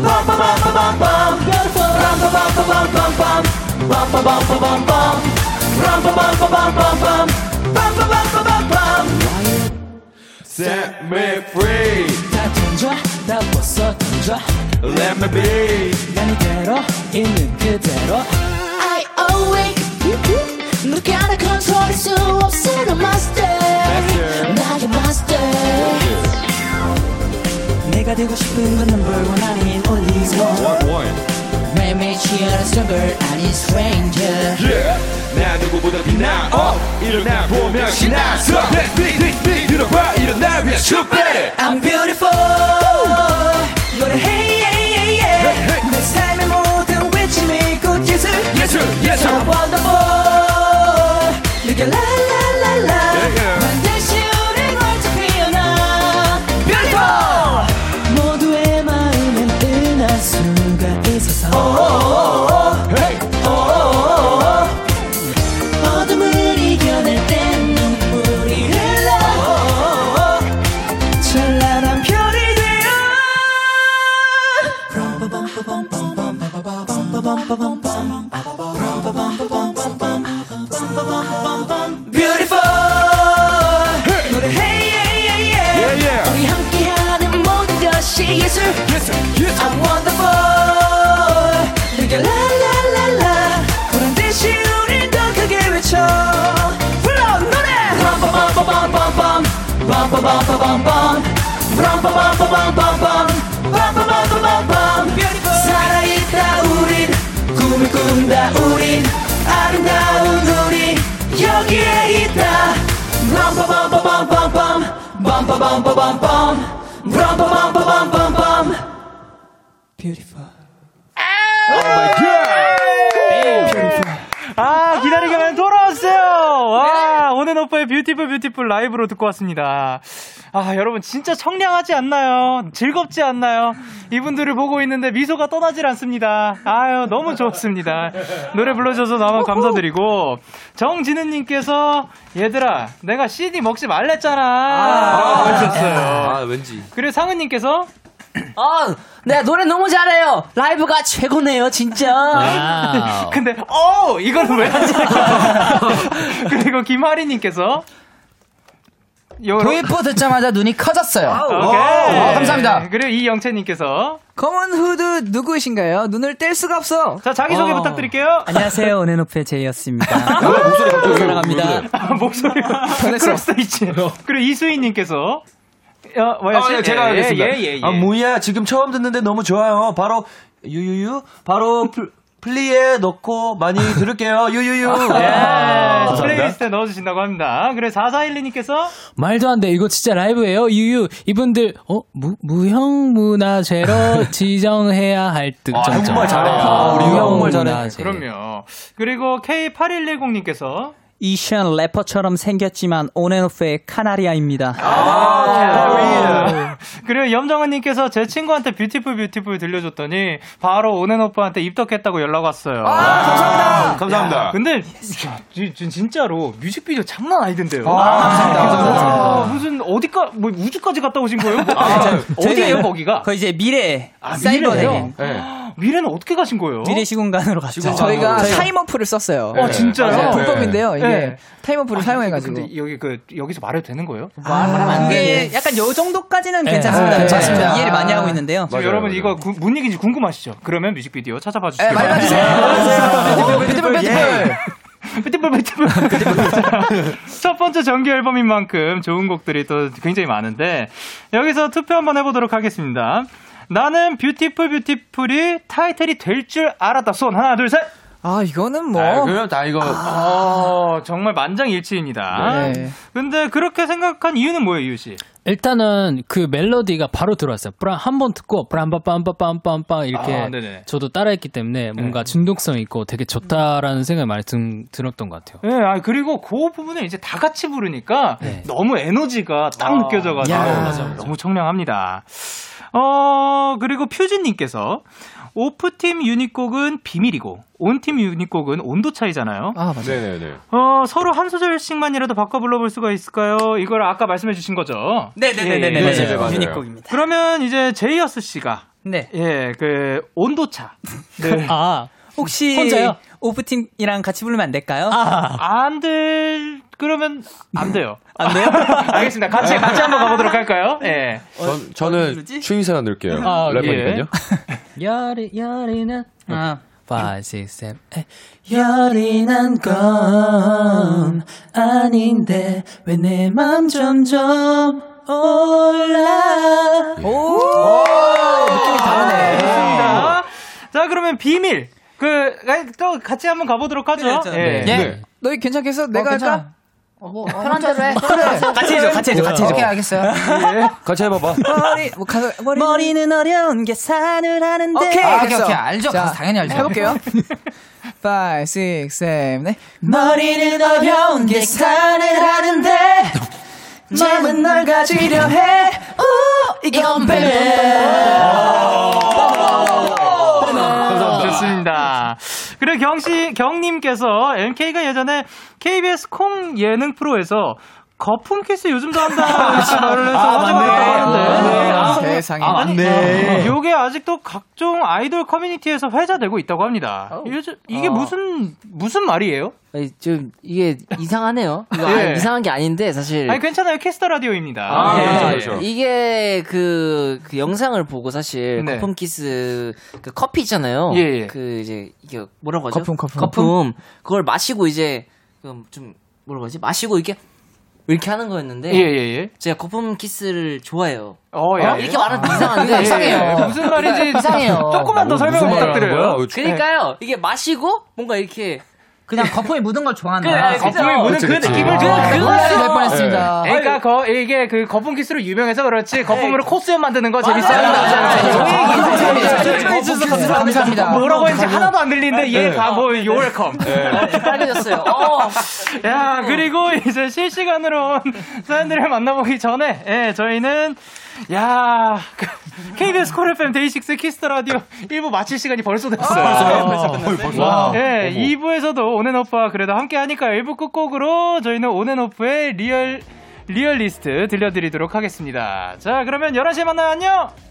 예술 예술 예술 I'm wonderful 내게 라라라라 반드시 우린 활짝 피어나 불러 노래 빰빰빰빰빰빰 빰빰빰빰빰 빰빰빰빰빰빰 빰빰빰빰빰빰 Beautiful 빰빰빰빰빰빰 빰빰빰빰빰빰 빰빰빰빰빰빰 빰빰빰빰빰빰 Set me free 다 던져 다 벗어 던져 Let me be 난 이대로 있는 그대로 I awake 누구나 컨트롤할 수 없어 너 master 나의 master 내가 되고 싶은 건 number one 아닌 only one One one 매일매일 취하는 stronger 아닌 stranger Yeah 나 누구보다 빛나 어 일어나 보면 신나서 be 들어봐 일어나 위해 슈퍼맨 I'm beautiful 노래 hey yeah yeah yeah 내 삶의 모든 외침이 곧 예술 예술 예술 I'm wonderful 내게 라 빰빠밤빠밤빰 빰빠밤빠밤빰빰 빰빠밤빠밤빰. 살아있다 우린 꿈을 꾼다 우린 아름다운 우리 여기에 있다. 빰빠밤빠밤빰빰 빰빠밤빠밤빰 빰빠밤빠밤빰빰 아, 기다리기만 돌아왔어요! 와, 온앤오프의 Beautiful Beautiful 라이브로 듣고 왔습니다. 아, 여러분, 진짜 청량하지 않나요? 즐겁지 않나요? 이분들을 보고 있는데 미소가 떠나질 않습니다. 아유, 너무 좋습니다. 노래 불러줘서 너무 감사드리고, 정진우님께서, 얘들아, 내가 CD 먹지 말랬잖아. 아, 하셨어요. 아, 왠지. 그리고 상은 님께서, 아, 네, 노래 너무 잘해요. 라이브가 최고네요, 진짜. 근데, 어! 이거는 왜 하지? 그리고 김하리님께서, 요런- 도입부 듣자마자 눈이 커졌어요. 오케이. 아, 감사합니다. 그리고 이영채님께서 검은 후드 누구이신가요? 눈을 뗄 수가 없어. 자 자기소개 어. 부탁드릴게요. 안녕하세요, 온앤오프의 제이였습니다. 뭐야, 목소리 갑자기. 사랑합니다. 아, 목소리가 그럴 수도 있지. 그리고 이수희님께서 어, 뭐야? 아, 예, 제가 하겠습니다. 예, 예, 예. 아, 뭐야, 지금 처음 듣는데 너무 좋아요. 바로, 유유유, 바로 플, 플리에 넣고 많이 들을게요. 유유유. 예, 감사합니다. 플레이리스트에 넣어주신다고 합니다. 그래 4412님께서 말도 안 돼. 이거 진짜 라이브예요. 유유. 이분들 어 무, 무형 문화재로 지정해야 할 듯. 아. 한국말 잘해. 아, 우리 한국말 잘해. 무형문화재. 그럼요. 그리고 K8110님께서 이션 래퍼처럼 생겼지만 온앤오프의 카나리아입니다. 아, 그리고 염정은님께서 제 친구한테 Beautiful Beautiful 들려줬더니 바로 온앤오프한테 입덕했다고 연락 왔어요. 감사합니다. 감사합니다. 근데 지- 지- 진짜로 뮤직비디오 장난 아니던데요. 감사합니다. 아, 무슨 어디까 뭐 우주까지 갔다 오신 거예요? 아, 어디예요 거기가? 거 이제 미래 아, 사이버 미래예요? 대행. 네. 미래는 어떻게 가신 거예요? 미래 시공간으로 갔죠. 저희가 네. time warp를 썼어요. 아 진짜요? 맞아요. 불법인데요. 이게 네. time warp를 사용해가지고. 근데 여기 그 여기서 말해도 되는 거예요? 이게 약간 요 정도까지는 괜찮습니다. 네, 괜찮습니다. 이해를 많이 하고 있는데요. 지금 맞아요, 여러분 맞아요. 이거 구- 뭔 얘기인지 궁금하시죠? 그러면 뮤직비디오 찾아봐 주시기 네, 많이 바랍니다. Beautiful Beautiful. Beautiful Beautiful. 첫 번째 정규 앨범인 만큼 좋은 곡들이 또 굉장히 많은데 여기서 투표 한번 해보도록 하겠습니다. 나는 Beautiful Beautiful이 타이틀이 될 줄 알았다. 손 하나 둘 셋. 아 이거는 뭐. 아, 그럼 다 이거. 어, 정말 만장일치입니다. 네. 근데 그렇게 생각한 이유는 뭐예요, 이유 씨? 일단은 그 멜로디가 바로 들어왔어요. 브라 한번 듣고 브람빠빰빠빰빰빰 이렇게 아. 저도 따라했기 때문에 뭔가 중독성 있고 되게 좋다라는 생각이 많이 든, 들었던 것 같아요. 네, 아 그리고 그 부분을 이제 다 같이 부르니까 너무 에너지가 딱 느껴져가지고 야. 너무 청량합니다. 어 그리고 퓨즈님께서 오프팀 유닛곡은 비밀이고 온팀 유닛곡은 온도 차이잖아요. 아 맞아. 네네네. 어 서로 한 소절씩만이라도 바꿔 불러볼 수가 있을까요? 이걸 아까 말씀해주신 거죠. 네네네네. 예, 예. 네, 맞아요. 유닛곡입니다. 그러면 이제 제이어스 씨가 네. 예 그 온도 차 네. 아, 혹시 혼자요? 오프팀이랑 같이 부르면 안 될까요? 안될 그러면 안 돼요. 안 돼요? 알겠습니다. 같이 같이 한번 가보도록 할까요? 예. 전, 저는? 추임새나 넣을게요. 아, 래퍼니까요. 열이 열이 난 아. 5, 6, 7, 8 열이 난 건 아닌데 왜 내 맘 점점 올라 느낌이 다르네. 좋습니다. 자, 그러면 비밀. 그, 또 같이 한번 가보도록 하죠. 네, 예. 네. 너희 괜찮겠어? 내가 할까? 뭐, 편한 대로 해. 같이 해줘, 같이 해줘, 같이 해줘. 오케이, 알겠어요. 같이 해봐봐. 머리 뭐 가서 머리 머리는 어려운 계산을 하는데. 오케이, 아, 오케이. 오케이. 알죠. 자, 당연히 알죠. 해볼게요. 5, 6, 7, 8. 머리는 어려운 계산을 하는데 마음은 널 가지려 해 오, 이건 좋습니다. 그리고 경씨, 경님께서 MK가 예전에 KBS 콩 예능 프로에서 거품 키스 요즘도 한다 이렇게 말을 해서 화제가 됐다고 하는데 아, 세상에. 아, 네. 요게 아직도 각종 아이돌 커뮤니티에서 회자되고 있다고 합니다. 요즘 이게 무슨 무슨 말이에요? 아니, 좀 이게 이상하네요. 이거 예. 아, 이상한 게 아닌데 사실 아니 괜찮아요. Kiss the Radio입니다. 아, 예. 그렇죠, 그렇죠. 이게 그, 그 영상을 보고 사실 네. 거품 키스 그 커피 있잖아요. 예, 예. 그 이제 이게 뭐라고 하죠? 거품, 거품. 거품. 그걸 마시고 이제 그좀 뭐라고 하지? 마시고 이게 이렇게 하는 거였는데 예, 예, 예. 제가 거품 키스를 좋아해요. 어, 야. 이렇게 말하면 이상한데 이상해요. 무슨 말인지 이상해요. 조금만 더 설명 부탁드려요. 거야? 그러니까요. 이게 마시고 뭔가 이렇게 그냥 거품이 묻은 걸 좋아한다. 그래, 거품이 묻은 그 그치. 느낌을 아. 좋아하는 그거 거야. 될 뻔했습니다. 그러니까 거, 이게 그 거품 키스로 유명해서 그렇지 거품으로 콧수염 만드는 거 재밌어요. 감사합니다. 뭐라고 했는지 하나도 안 들리는데 얘가 뭐 you're welcome. 빨개졌어요. 어. 야 그리고 이제 실시간으로 온 사연들을 만나보기 전에 예, 저희는 야 그, KBS Cool FM DAY6 Kiss the Radio 1부 마칠 시간이 벌써 됐어요. 와. 예, 2부에서도 온앤오프와 그래도 함께 하니까 1부 끝곡으로 저희는 온앤오프의 Real Realist 들려드리도록 하겠습니다. 자, 그러면 11시에 만나요. 안녕!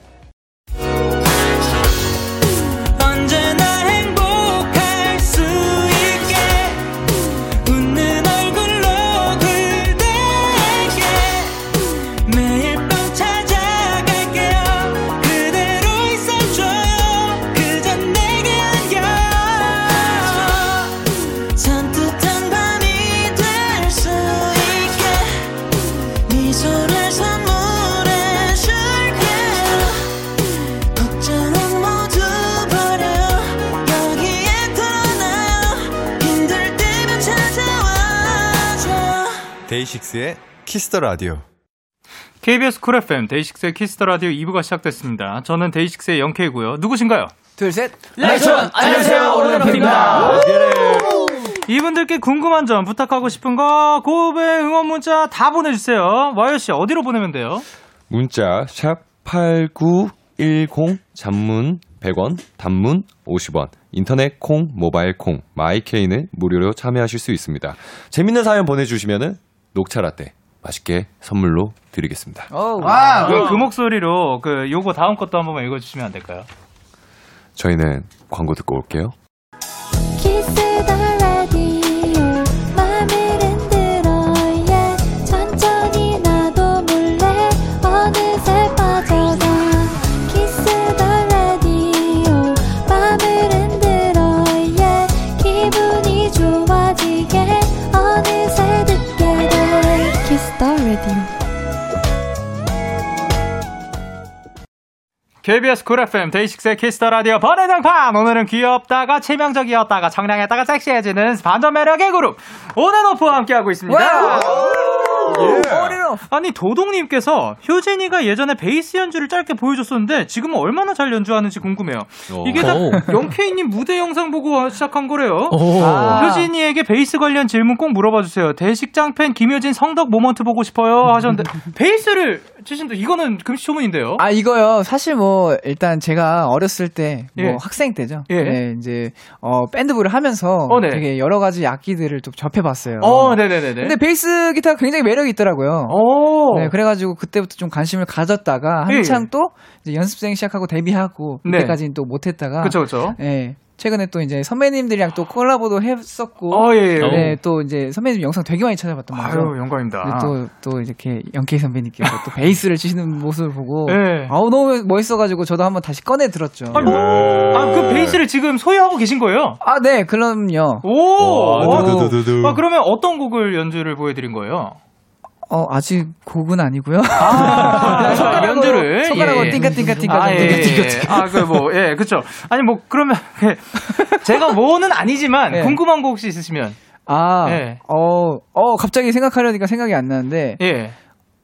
데이식스의 Kiss the Radio. KBS Cool FM 데이식스의 Kiss the Radio 2부가 시작됐습니다. 저는 데이식스의 영케이고요. 누구신가요? 둘, 셋. Lights on! 안녕하세요, 온앤오프입니다. 이분들께 궁금한 점, 부탁하고 싶은 거, 고백, 응원 문자 다 보내주세요. 와이엇 씨, 어디로 보내면 돼요? 문자 샵8910 장문 100원, 단문 50원. 인터넷 콩, 모바일 콩, my K는 무료로 참여하실 수 있습니다. 재밌는 사연 보내주시면은 녹차 라떼 맛있게 선물로 드리겠습니다. 어우. 와, 그, 그 목소리로 그 요거 다음 것도 한 번만 읽어주시면 안 될까요? 저희는 광고 듣고 올게요. KBS Cool FM 데이식스의 Kiss the Radio 번외 장판 오늘은 귀엽다가 치명적이었다가 청량했다가 섹시해지는 반전 매력의 그룹 온앤오프와 함께하고 있습니다. 어리로. 아니 도동님께서 효진이가 예전에 베이스 연주를 짧게 보여줬었는데 지금은 얼마나 잘 연주하는지 궁금해요. 이게 다 영케이님 무대 영상 보고 시작한 거래요. 아. 효진이에게 베이스 관련 질문 꼭 물어봐 주세요. 대식장 팬 김효진 성덕 moment 보고 싶어요 하셨는데 베이스를 치신다 이거는 금시초문인데요. 아 이거요 사실 뭐 일단 제가 어렸을 때뭐 예. 학생 때죠 예. 네, 이제 어 밴드부를 하면서 어, 네. 되게 여러 가지 악기들을 또 접해봤어요 어, 네네네네. 근데 베이스 기타가 굉장히 매력이 있더라고요 오. 네, 그래가지고 그때부터 좀 관심을 가졌다가 한창 예. 또 이제 연습생 시작하고 데뷔하고 네. 그때까지는 또 못했다가 그쵸, 그쵸. 네, 최근에 또 이제 선배님들이랑 또 콜라보도 했었고 어, 예, 예. 네, 또 이제 선배님 영상 되게 많이 찾아봤단 말이죠 아유, 영광입니다. 또, 또 이렇게 영케이 선배님께서 또 베이스를 치시는 모습을 보고 네. 아우 너무 멋있어가지고 저도 한번 다시 꺼내 들었죠. 아니, 아, 그 베이스를 지금 소유하고 계신 거예요? 아, 네, 그럼요. 오! 와, 두두두두두. 아, 그러면 어떤 곡을 연주를 보여드린 거예요? 어, 아직 곡은 아니고요. 아, 손가락으로, 연주를. 손가락으로 예. 띵까 띵까 띵까. 아, 예, 예. 아, 그 뭐, 예, 그쵸. 아니, 뭐, 그러면, 예. 제가 뭐는 아니지만, 예. 궁금한 거 혹시 있으시면, 아, 예. 어, 어, 갑자기 생각하려니까 생각이 안 나는데, 예.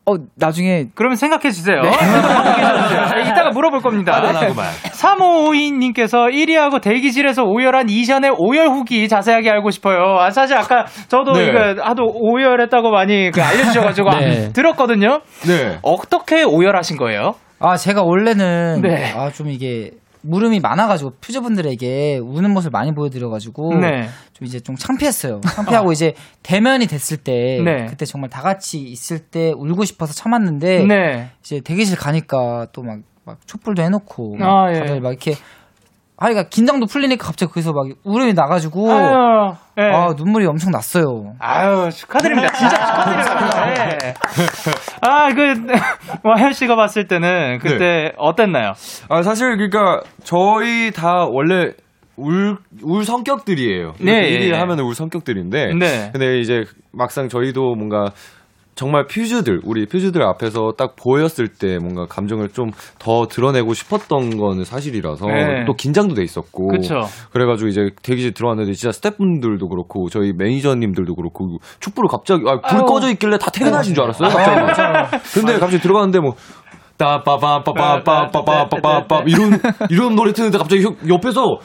어, 나중에, 그러면 생각해 주세요. 네. 아, 이따가 물어볼 겁니다. 3552님께서 1위하고 대기실에서 오열한 이션의 오열 후기 자세하게 알고 싶어요. 아, 사실 아까 저도 네. 이거 하도 오열했다고 많이 그 알려주셔가지고 네. 아, 들었거든요. 네. 어떻게 오열하신 거예요? 아, 제가 원래는 네. 아, 좀 이게 물음이 많아가지고 퓨저분들에게 우는 모습을 많이 보여드려가지고 네. 좀 이제 좀 창피했어요. 창피하고 이제 대면이 됐을 때 네. 그때 정말 다 같이 있을 때 울고 싶어서 참았는데 네. 이제 대기실 가니까 또 막 막 촛불도 해놓고 막 아, 예. 다들 막 이렇게 하니까 긴장도 풀리니까 갑자기 거기서 막 울음이 나가지고 아유, 예. 아 눈물이 엄청 났어요. 아유, 축하드립니다. 진짜 축하드립니다. 예. 아, 그, 와현 씨가 봤을 때는 그때 어땠나요? 아, 사실 그러니까 저희 다 원래 울, 울 성격들이에요. 네, 네. 예, 1위 예. 하면 울 성격들인데. 네. 근데 이제 막상 저희도 뭔가 정말 퓨즈들 우리 퓨즈들 앞에서 딱 보였을 때 뭔가 감정을 좀 더 드러내고 싶었던 거는 사실이라서 네. 또 긴장도 돼 있었고 그쵸. 그래가지고 이제 대기실 들어왔는데 진짜 스태프분들도 그렇고 저희 매니저님들도 그렇고 촛불을 갑자기 아, 불 아유. 꺼져 있길래 다 퇴근하신 줄 알았어요. 갑자기. 근데 갑자기 들어갔는데 뭐 따빠빠빠빠빠빠빠빠빠 이런 이런 노래 트는데 갑자기 혀- 옆에서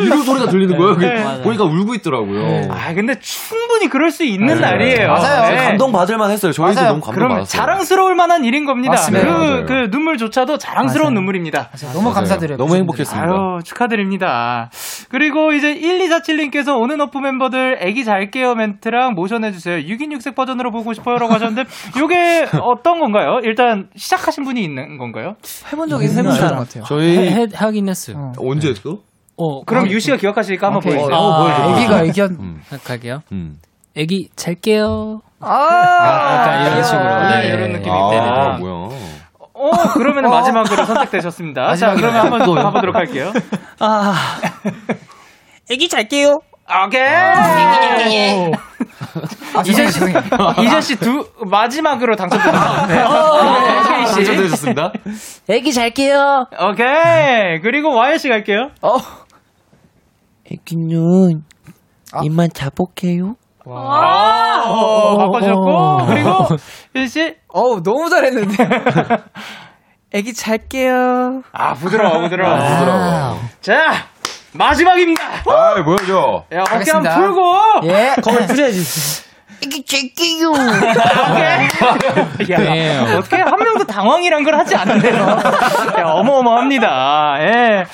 이런 소리가 들리는 거예요. 맞아요. 보니까 울고 있더라고요. 아 근데 충분히 그럴 수 있는 네. 날이에요. 맞아요. 네. 감동 받을만 했어요. 저희도 맞아요. 너무 감동 받았어요. 자랑스러울 만한 일인 겁니다. 맞습니다. 그, 맞아요. 그 눈물조차도 자랑스러운 눈물입니다. 너무 맞아요. 감사드려요. 너무 행복했습니다. 아유, 축하드립니다. 그리고 이제 1247님께서 온앤오프 멤버들 애기 잘 깨요 멘트랑 모션 해주세요. 6인 6색 버전으로 보고 싶어요라고 하셨는데, 요게 어떤 건가요? 일단 시작하신 분이 있는 건가요? 해본 적이 적인 것 같아요. 저희 해, 해- 하긴 했어요. 언제 했어? 어, 그럼 유 씨가 기억하시니까 한번 오케이. 보여주세요. 어, 보여줘. 애기가 애기한 음. 갈게요. 음. 애기 잘게요. 아, 약간 이런 식으로. 네, 네. 이런 느낌이 아, 있대요. 뭐야. 어, 그러면 마지막으로 선택되셨습니다. 자, 그러면 한번 또 가보도록 할게요. 아. 애기 잘게요. 오케이! 아, 이재 씨. 이재 씨 두, 마지막으로 당첨되셨습니다. 네. 네, 씨. 당첨되셨습니다. 애기 잘게요. 오케이. 그리고 와이 씨 갈게요. 어. 애기는 이만 자볼게요. 아, 어, 바꿔주셨고. 그리고, 일 씨. 어우, 너무 잘했는데. 애기 잘게요. 아, 부드러워, 부드러워. Wow. 자, 마지막입니다. 아, 보여줘. 야, 어깨. 한번 풀고. 예. 거울 풀어야지. 잘게요. 오케이. 야, 네. 어떻게 한 명도 당황이란 걸 하지 않는데요. 야, 어마어마합니다. 예.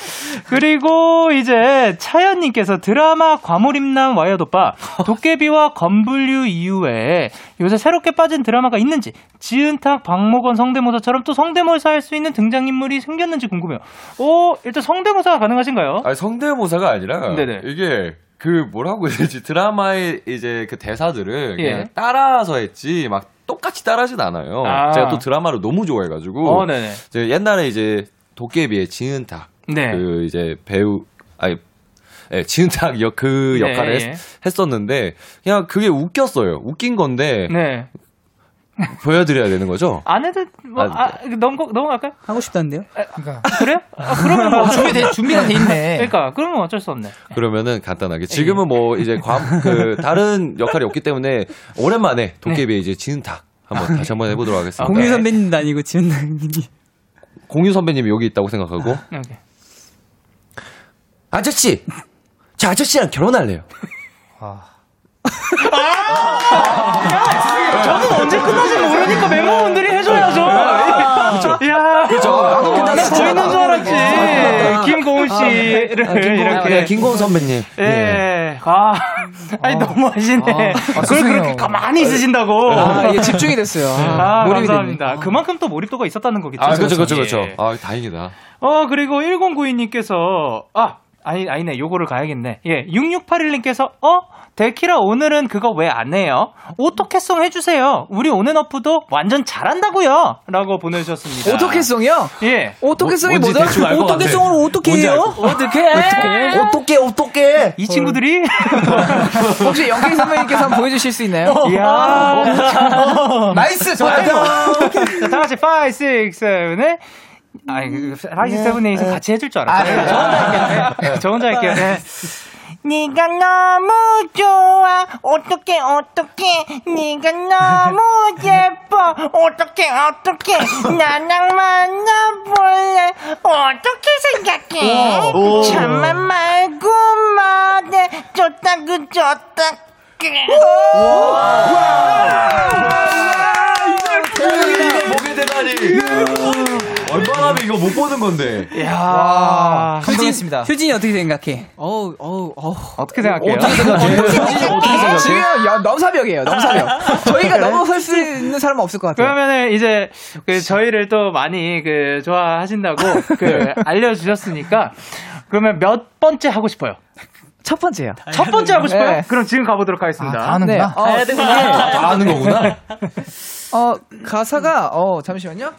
그리고 이제 차연님께서 드라마 과몰입남 와이엇 오빠 도깨비와 검블유 이후에 요새 새롭게 빠진 드라마가 있는지 지은탁, 박모건, 성대모사처럼 또 성대모사 할 수 있는 등장인물이 생겼는지 궁금해요. 오, 일단 성대모사가 가능하신가요? 아니, 성대모사가 아니라 네네. 이게 그 뭐라고 해야 되지 드라마의 이제 그 대사들을 예. 그냥 따라서 했지 막 똑같이 따라하진 않아요. 아. 제가 또 드라마를 너무 좋아해가지고 어. 제가 옛날에 이제 도깨비의 지은탁 네. 그 이제 배우 아니 예, 지은탁 역, 그 네, 역할을 예. 했, 었는데 그냥 그게 웃겼어요. 웃긴 건데 네. 보여드려야 되는 거죠? 안 해도, 뭐, 아, 아, 넘어, 넘어갈까요? 하고 싶다는데요? 그러니까 그래요? 아, 그러면 뭐. 준비 돼 준비가 돼 있네. 그러니까, 그러면 어쩔 수 없네. 그러면은 간단하게 지금은 뭐 이제 관, 그 다른 역할이 없기 때문에 오랜만에 도깨비의 이제 지은탁 한번 다시 한번 해보도록 하겠습니다. 공유 선배님도 아니고 지은님이. 공유 선배님이 여기 있다고 생각하고 오케이. 아저씨 저 아저씨랑 결혼할래요. 저는 언제 끝나지 모르니까 멤버분들이 해줘야죠. 야, 나 보이는 줄 알았지. 김고은 씨를 네, 이렇게. 김고은 선배님. 예. 아, 아니, 너무 하시네. 그걸 죄송해요. 그렇게 가만히 있으신다고. 아, 이게 집중이 됐어요. 아, 몰입이 감사합니다. 그만큼 또 몰입도가 있었다는 거겠죠. 아 그렇죠 그렇죠 예. 그렇죠. 아 다행이다. 어, 그리고 1092님께서, 아, 아니, 아니네. 요거를 가야겠네. 예, 6681님께서, 어? 데키라 오늘은 그거 왜 안 해요? 오또케송 해주세요. 우리 온앤오프도 완전 잘한다고요 라고 보내주셨습니다. 오또케송이요? 예. 오또케송이 뭔지 뭐죠? 오또케송을 어떻게 해요? 것 어떻게? 어떻게 어떻게? 이 친구들이? 혹시 영케이 선배님께서 한번 보여주실 수 있나요? 이야. Nice 좋아요. 자, 다 같이 5, 6, 7에 아니, 그, 5, 6, 7, 8에서 같이 해줄 줄 알았어요. 아, 네. 저 혼자 할게요. 네, 저 혼자 할게요. 네. 네가 너무 좋아. 어떡해 어떡해 네가 너무 예뻐. 어떡해 어떡해 나랑 만나볼래? 어떻게 생각해? 참만 말고 말해. 좋다고 좋다고 목에 대다리. 얼마나 하면 이거 못 보는 건데. 야 감동했습니다. 휴진이 어떻게 생각해? 어우, 어우, 어우. 어떻게 생각해요? 어떻게 생각해? 어떻게 생각해? 지금 야, 넘사벽이에요, 넘사벽. 저희가 넘어설 수 있는 사람은 없을 것 같아요. 그러면은 이제 그 저희를 또 많이 그 좋아하신다고 그 알려주셨으니까 그러면 몇 번째 하고 싶어요? 첫 번째요. 첫 번째 하고 싶어요? 네. 그럼 지금 가보도록 하겠습니다. 다 하는구나. 어, 다 아는 거구나. 어, 가사가, 어, 잠시만요.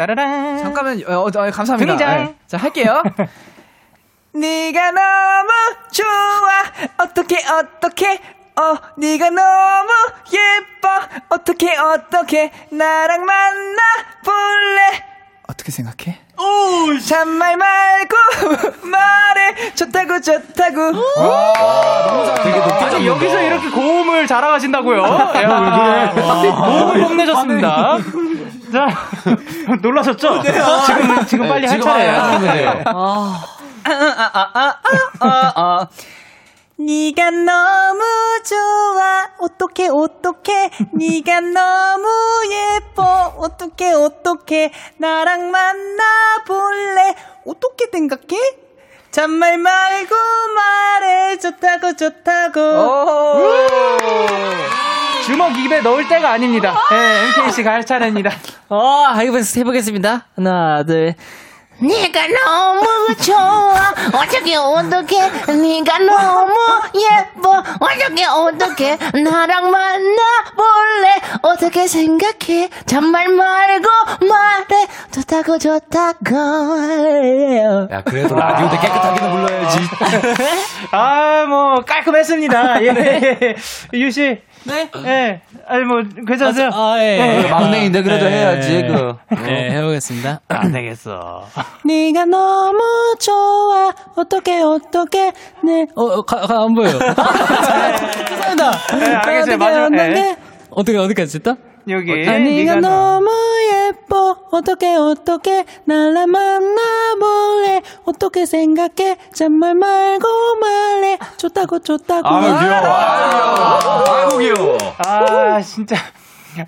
따라란. 잠깐만, 어, 어, 감사합니다. 등장. 네. 자, 할게요. 네가 너무 좋아. 어떻게, 어떻게, 어, 네가 너무 예뻐. 어떻게, 어떻게, 나랑 만나 볼래? 어떻게 생각해? 오, 잔말 말고 말해. 좋다고, 좋다고. 아니 여기서 이렇게 고음을 자랑하신다고요? 야, 고음을 뽐내셨습니다. 자 놀라셨죠? 지금 지금 빨리 할 차례예요. 네가 너무 좋아. 어떡해 어떡해. 네가 너무 예뻐. 어떡해 어떡해. 나랑 만나 볼래? 어떻게 생각해? 잔말 말고 말해 좋다고 좋다고 주먹 입에 넣을 때가 아닙니다. 네, MK 씨가 할 차례입니다. 어, 해보겠- 해보겠습니다. 하나, 둘. 네가 너무 좋아 어떻게 어떻게 네가 너무 예뻐 어떻게 어떻게 나랑 만나볼래 어떻게 생각해 잔말 말고 말해 좋다고 좋다고 야, 그래도 라디오 때 깨끗하게는 불러야지. 아, 뭐 깔끔했습니다. 예, 유 씨. 네? 예. 아니 뭐 괜찮으세요? 아, 예. 예. 막내인데 그래도 예. 해야지, 그. 네, 해보겠습니다. 안 되겠어. 네가 너무 좋아 어떻게 어떻게 네 어, 어, 가, 가, 안 보여요 죄송합니다 네, 알겠어요. 어떻게 네. 어떻게 어디까지 했다? 여기 아, 네가 너무 예뻐 어떻게 어떻게 날라 만나볼래 어떻게 생각해 잔말 말고 말해 좋다고 좋다고 아유, 귀여워. 아이고, 귀여워. 아, 진짜.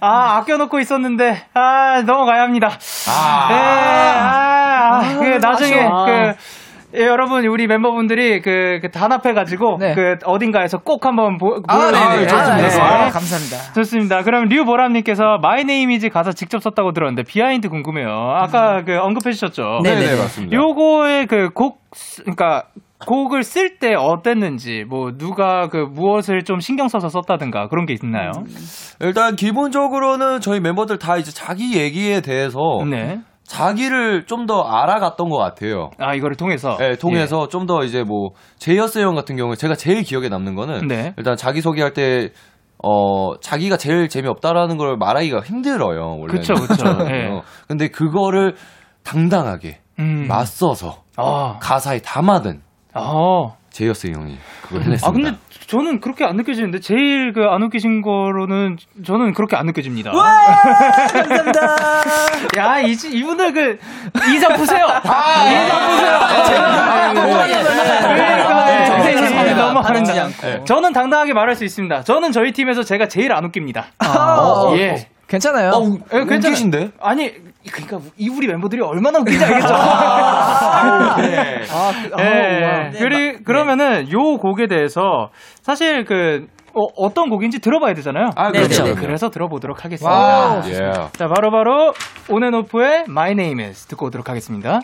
아, 아껴놓고 있었는데, 아, 넘어가야 합니다. 아. 네, 아, 아, 그, 나중에, 아쉬워. 그, 예, 여러분, 우리 멤버분들이 그, 그 단합해가지고, 네. 그, 어딘가에서 꼭 한번 보, 아, 보여드리는 네, 거 아, 좋습니다. 네. 네. 아, 감사합니다. 좋습니다. 그럼 류보람님께서 My Name Is 가사 직접 썼다고 들었는데 behind 궁금해요. 아까 그 언급해 주셨죠. 네, 네, 맞습니다. 요거의 그 곡, 그러니까 곡을 쓸 때 어땠는지, 뭐 누가 그 무엇을 좀 신경 써서 썼다든가 그런 게 있나요? 일단 기본적으로는 저희 멤버들 다 이제 자기 얘기에 대해서 네. 자기를 좀 더 알아갔던 것 같아요. 아 이거를 통해서. 네, 통해서 좀더 이제 뭐 제이어스 형 같은 경우에 제가 제일 기억에 남는 거는 네. 일단 자기 소개할 때 어, 자기가 제일 재미없다라는 걸 말하기가 힘들어요, 원래. 그쵸, 그쵸. 예. 근데 그거를 당당하게 음. 맞서서 아, 가사에 담아든 아. 제이어스 형이 그걸 해냈습니다. 아 근데 저는 그렇게 안 느껴지는데 제일 그 안 웃기신 거로는 저는 그렇게 안 느껴집니다. 감사합니다. 야, 이, 이분들 그, 인상 보세요! 인상 보세요! 그러니까, 너무 하는다. 않고. 저는 당당하게 말할 수 있습니다. 저는 저희 팀에서 제가 제일 안 웃깁니다. 어, 예. 괜찮아요. 어, 우- 예, 괜찮아요. 웃기신데? 아니, 그러니까 이 우리 멤버들이 얼마나 웃긴지 알겠죠? 네. 예. 그리, 그러면은 요 곡에 대해서 사실 그, 어, 떤 곡인지 들어봐야 되잖아요. 아, 네, 그렇죠. 네, 네. 그래서 들어보도록 하겠습니다. Wow. 예. 자, 바로 바로 온앤오프의 My Name Is 듣고 오도록 하겠습니다.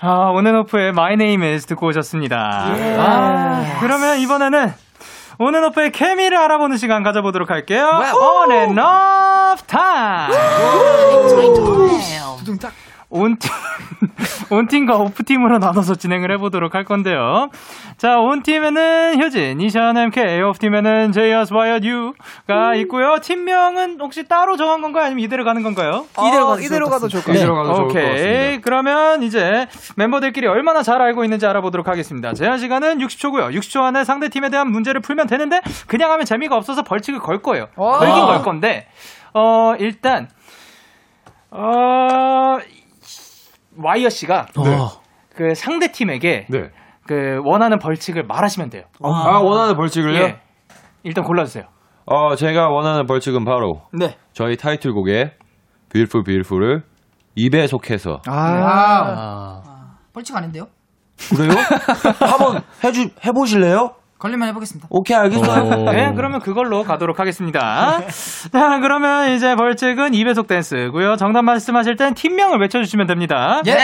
아, 온앤오프의 My Name Is 듣고 오셨습니다. 아, 그러면 이번에는 온앤오프의 케미를 알아보는 시간 가져보도록 할게요. On and Off Time! 온팀, 온팀과 오프팀으로 나눠서 진행을 해보도록 할 건데요. 자, 온팀에는 효진, 이션, MK, 오프팀에는 제이어스, 와이어, 유가 있고요. 팀명은 혹시 따로 정한 건가요? 아니면 이대로 가는 건가요? 이대로, 가, 이대로 가도 좋을 것 같아요. 이대로 가도 좋을 것 오케이. 같습니다. 그러면 이제 멤버들끼리 얼마나 잘 알고 있는지 알아보도록 하겠습니다. 제한 시간은 60초고요. 60초 안에 상대 팀에 대한 문제를 풀면 되는데 그냥 하면 재미가 없어서 벌칙을 걸 거예요. 와. 걸긴 걸 건데 어 일단 어 와이어 씨가 그 상대 팀에게 네. 그 원하는 벌칙을 말하시면 돼요. 아, 원하는 벌칙을요? 예. 일단 골라주세요. 어, 제가 원하는 벌칙은 바로 네. 저희 타이틀곡의 Beautiful Beautiful을 2배속해서 아. 벌칙 아닌데요? 그래요? 한번 해주 해보실래요? 걸리면 해보겠습니다. 오케이 알겠어요. 네, 그러면 그걸로 가도록 하겠습니다. 자, 그러면 이제 벌칙은 2배속 댄스고요. 정답 말씀하실 땐 팀명을 외쳐주시면 됩니다. 예.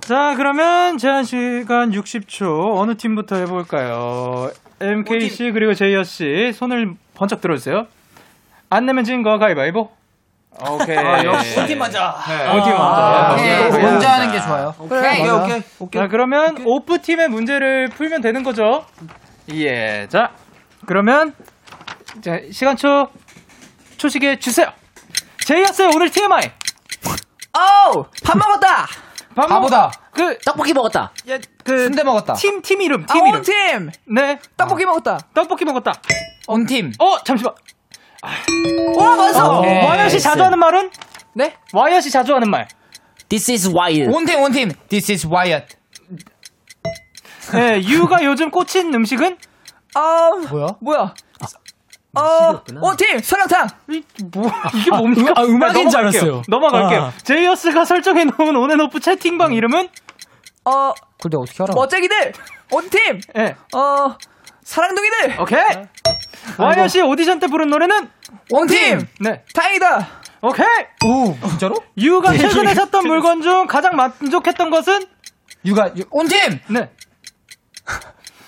자, 그러면 제한 시간 60초. 어느 팀부터 해볼까요? MKC 그리고 제이어 씨 손을 번쩍 들어주세요. 안 내면 진 거 가위바위보. 오케이. 팀 먼저. 오팀 먼저. 예, 오케이. 먼저 하는 게 좋아요. 오케이, 오케이. 자, 그러면 오프 팀의 문제를 풀면 되는 거죠? 예. 자, 그러면 자, 시간초 초식에 주세요. 제이어스의 오늘 TMI. 어우 밥 먹었다. 밥 바보다. 그 떡볶이 먹었다. 야, 그 순대 먹었다. 팀, 팀 이름, 팀 아, 이름. 온팀 네. 떡볶이 먹었다. 떡볶이 먹었다. 온 팀. 어, 잠시만. 와 맞았어. 네. 와이엇이 됐어요. 자주 하는 말은? 네? 와이엇이 자주 하는 말. This is wild. 온팀 온팀. This is Wyatt. 네, 유가 요즘 꽂힌 음식은? 아 뭐야? 뭐야? 어 온팀 설렁탕. 이, 뭐, 이게 뭡니까? 아, 음악인 줄. 알았어요. 넘어갈게요. 아. 제이어스가 설정해 놓은 온앤오프 채팅방 이름은? 어 내가 어떻게 알아? 멋쟁이들 온팀. 예. 어 사랑둥이들. 오케이. 와이엇이 오디션 때 부른 노래는? 온팀. 네. 다행이다. 오케이. 오 진짜로? 유가 최근에 샀던 물건 중 가장 만족했던 것은? 유가 유- 온팀. 네.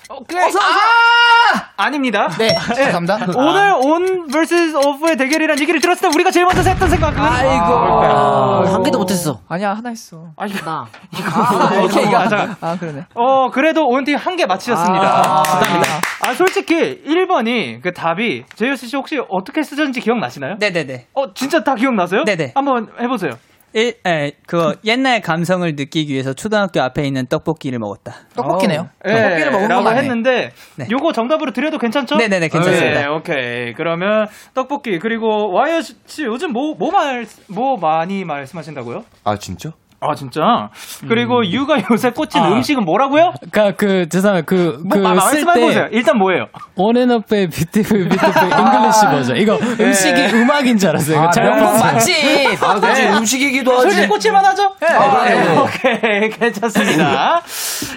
오케이. 어서 오세요. 아닙니다. 네. 감사합니다. 오늘 온 vs 오프의 대결이란 얘기를 들었을 때 우리가 제일 먼저 했던 생각은? 아이고. 아, 한 개도 못 했어. 아니야 하나 했어. 아, 이거. 나. 아, 이거 이거 맞아. 아 그러네. 어, 그래도 온팀 한 개 맞히셨습니다. 아, 축하합니다. 아, 솔직히 1번이 그 답이 제이어스 씨 혹시 어떻게 쓰셨는지 기억나시나요? 네 네 네. 어, 진짜 다 기억나세요? 네 네. 한번 해 보세요. 일, 에, 그 옛날 감성을 느끼기 위해서 초등학교 앞에 있는 떡볶이를 먹었다. 떡볶이네요. 떡볶이를 먹은 라고 건 맞네. 했는데 네. 요거 정답으로 드려도 괜찮죠? 네네네, 괜찮습니다. 네, 오케이. 그러면 떡볶이 그리고 와이엇 씨 요즘 뭐뭐말뭐 많이 말씀하신다고요? 아 진짜? 아 진짜? 그리고 음. 유가 요새 꽂힌 아. 음식은 뭐라고요? 그니까 그 죄송해요 그뭐 마- 그쓸 말씀해 보세요. 때 일단 뭐예요? 온앤오프의 Beautiful Beautiful English 버전 이거 음식이 음악인 줄 알았어요. 아, 잘못 명품 봤어요. 맛집. 아 그렇지 음식이기도 솔직히 꽂힐만 하죠? 네. 아, 네. 오케이. 괜찮습니다.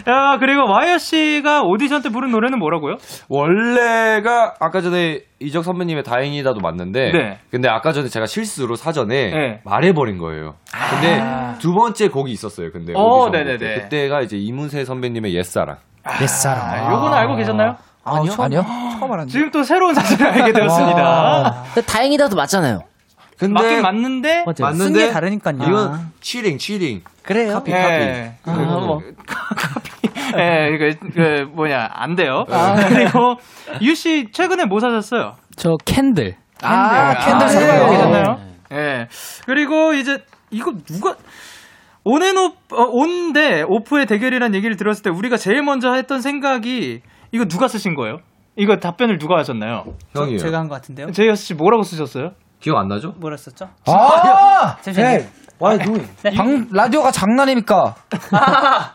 야, 그리고 와이어 씨가 오디션 때 부른 노래는 뭐라고요? 원래가 아까 전에 이적 선배님의 다행이다도 맞는데 네. 근데 아까 전에 제가 실수로 사전에 네. 말해버린 거예요. 근데 두 번째 곡이 있었어요. 근데 어, 오디션 네네네. 때. 그때가 이제 이문세 선배님의 옛사랑. 옛사람. 아, 요거는 알고 계셨나요? 아니요. 아니요. 처음 알았네. 지금 또 새로운 사실을 알게 되었습니다. 근데 다행이다도 맞잖아요. 근데 맞긴 맞는데 쓴 맞는데 게 다르니까요. 이건 치링 치링. 그래요? 카피 예. 카피. 아, 뭐. 예, 그, 그, 뭐냐, 안 돼요. 그리고, 유 씨, 최근에 뭐 사셨어요? 저 candle. 아, candle 아, 사고 네. 예. 그리고 이제, 이거 누가, 온앤오, 어, On 대 Off의 대결이란 얘기를 들었을 때 우리가 제일 먼저 했던 생각이, 이거 누가 쓰신 거예요? 이거 답변을 누가 하셨나요? 형이요. 제가 한 것 같은데요. 제이어스 씨 뭐라고 쓰셨어요? 기억 안 나죠? 뭐라 썼죠? 아! 잠시만요. 와이 누이. 방, 라디오가 장난입니까? 아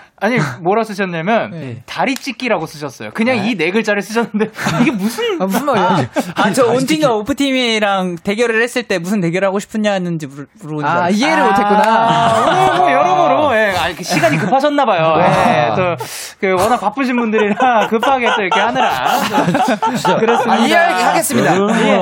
니 뭐라 쓰셨냐면 네. 다리 찢기라고 쓰셨어요. 그냥 이 네 글자를 쓰셨는데 이게 무슨 아, 무슨 말이야? 아, 저 온팀과 오프팀이랑 대결을 했을 때 무슨 대결하고 싶었냐는지 물- 물어본 줄 아. 이해를 못했구나. 아, 오늘 뭐 여러모로 예, 아니, 그 시간이 급하셨나 봐요. 네. 예, 또그 워낙 바쁘신 분들이라 급하게 또 이렇게 하느라 또 그렇습니다. 아, 이해하겠습니다. 예.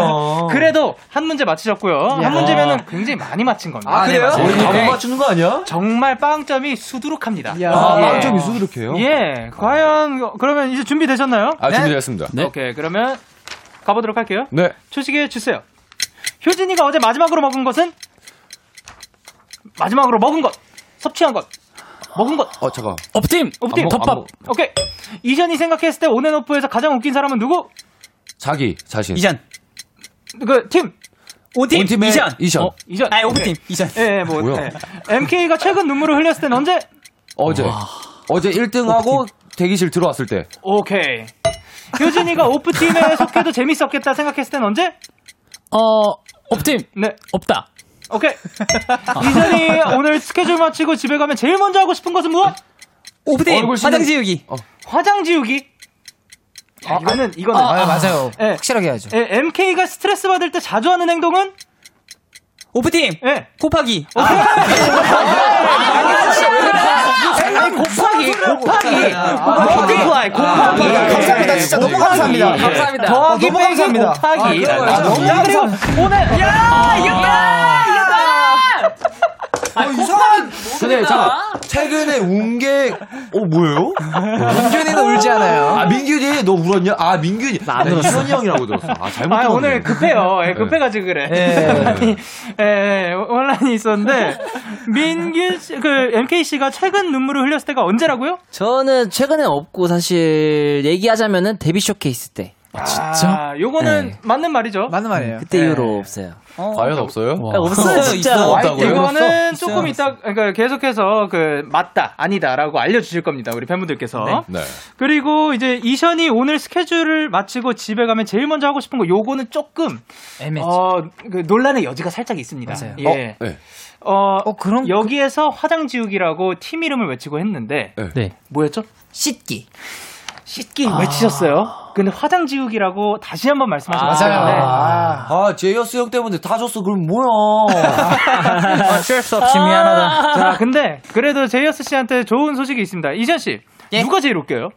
그래도 한 문제 맞히셨고요. 한 문제면은 굉장히 많이 맞힌 겁니다. 아, 그래요? 우리 네. 다못 맞추는 거 아니야? 정말 빵점이 수두룩합니다. 야. 아, 예. 빵점이 수두룩해요? 예, 과연 그러면 이제 준비되셨나요? 아 준비됐습니다. 네. 오케이, 그러면 가보도록 할게요. 네. 초식에 주세요. 효진이가 어제 마지막으로 먹은 것은 마지막으로 먹은 것, 섭취한 것, 먹은 것. 어 잠깐. 업팀. 먹- 안 덮밥. 먹- 오케이. 이전이 생각했을 때 온앤오프에서 가장 웃긴 사람은 누구? 자기 자신. 이전. 그 팀. 온팀의 이전. 이전. 어, 이전. 아니, 오프팀. 이전. 예, 예, 뭐. 예. MK가 최근 눈물을 흘렸을 땐 언제? 어제 어제 1등하고 대기실 들어왔을 때. 오케이. 효진이가 오프팀에 속해도 재밌었겠다 생각했을 땐 언제? 어 업팀. 네. 없다. 오케이. 이전이 오늘 스케줄 마치고 집에 가면 제일 먼저 하고 싶은 것은 무엇? 오프팀. 화장 지우기. 화장 지우기. 야, 이거는 이거는 아, 맞아요. 예. 확실하게 해야죠. 예, MK가 스트레스 받을 때 자주 하는 행동은? 오프팀. 예. 곱하기. 아니, 곱하기, 곱하기. multiply, 곱하기. 감사합니다. 진짜 너무 감사합니다. 감사합니다. 더하기 너무 감사합니다. 곱하기. 아? 자, 그리고 오늘. 야, 이겼다! 이겼다! 이상한. 근데 잠깐 최근에 운 게 어 뭐예요? 민균이는 울지 않아요. 아 민균이 너 울었냐? 아 민균이 나안 나 울었어. 이현이 형이라고 들었어. 아 잘못 아. 오늘 급해요. 예, 급해가지고 그래. 혼란이, 예, 예, 혼란이 있었는데, 민균 씨, 그, MK씨가 최근 눈물을 흘렸을 때가 언제라고요? 저는 최근에 없고 사실 얘기하자면은 데뷔 쇼케이스 때 아, 요거는 네. 맞는 말이죠. 맞는 말이에요. 그때 이후로 없어요. 과연 없어요? 아, 없어요 진짜. 없다고요? 이거는 조금 이따, 그러니까 계속해서 그, 맞다, 아니다라고 알려 주실 겁니다. 우리 팬분들께서. 네. 그리고 이제 이션이 오늘 스케줄을 마치고 집에 가면 제일 먼저 하고 싶은 거 요거는 조금, 애매했죠. 어, 그 논란의 여지가 살짝 있습니다. 맞아요. 예. 네. 어, 어, 그럼 여기에서 화장 지우기라고 팀 이름을 외치고 했는데 네. 뭐였죠? 씻기. 씻기 외치셨어요. 근데 화장 지우기라고 다시 한번 말씀하셨는데 맞아요. 아 제이어스 형 때문에 다 졌어. 그럼 뭐야? 어쩔 수 없이 미안하다. 자, 근데 그래도 제이어스 씨한테 좋은 소식이 있습니다. 이션 씨, 누가 제일 웃겨요?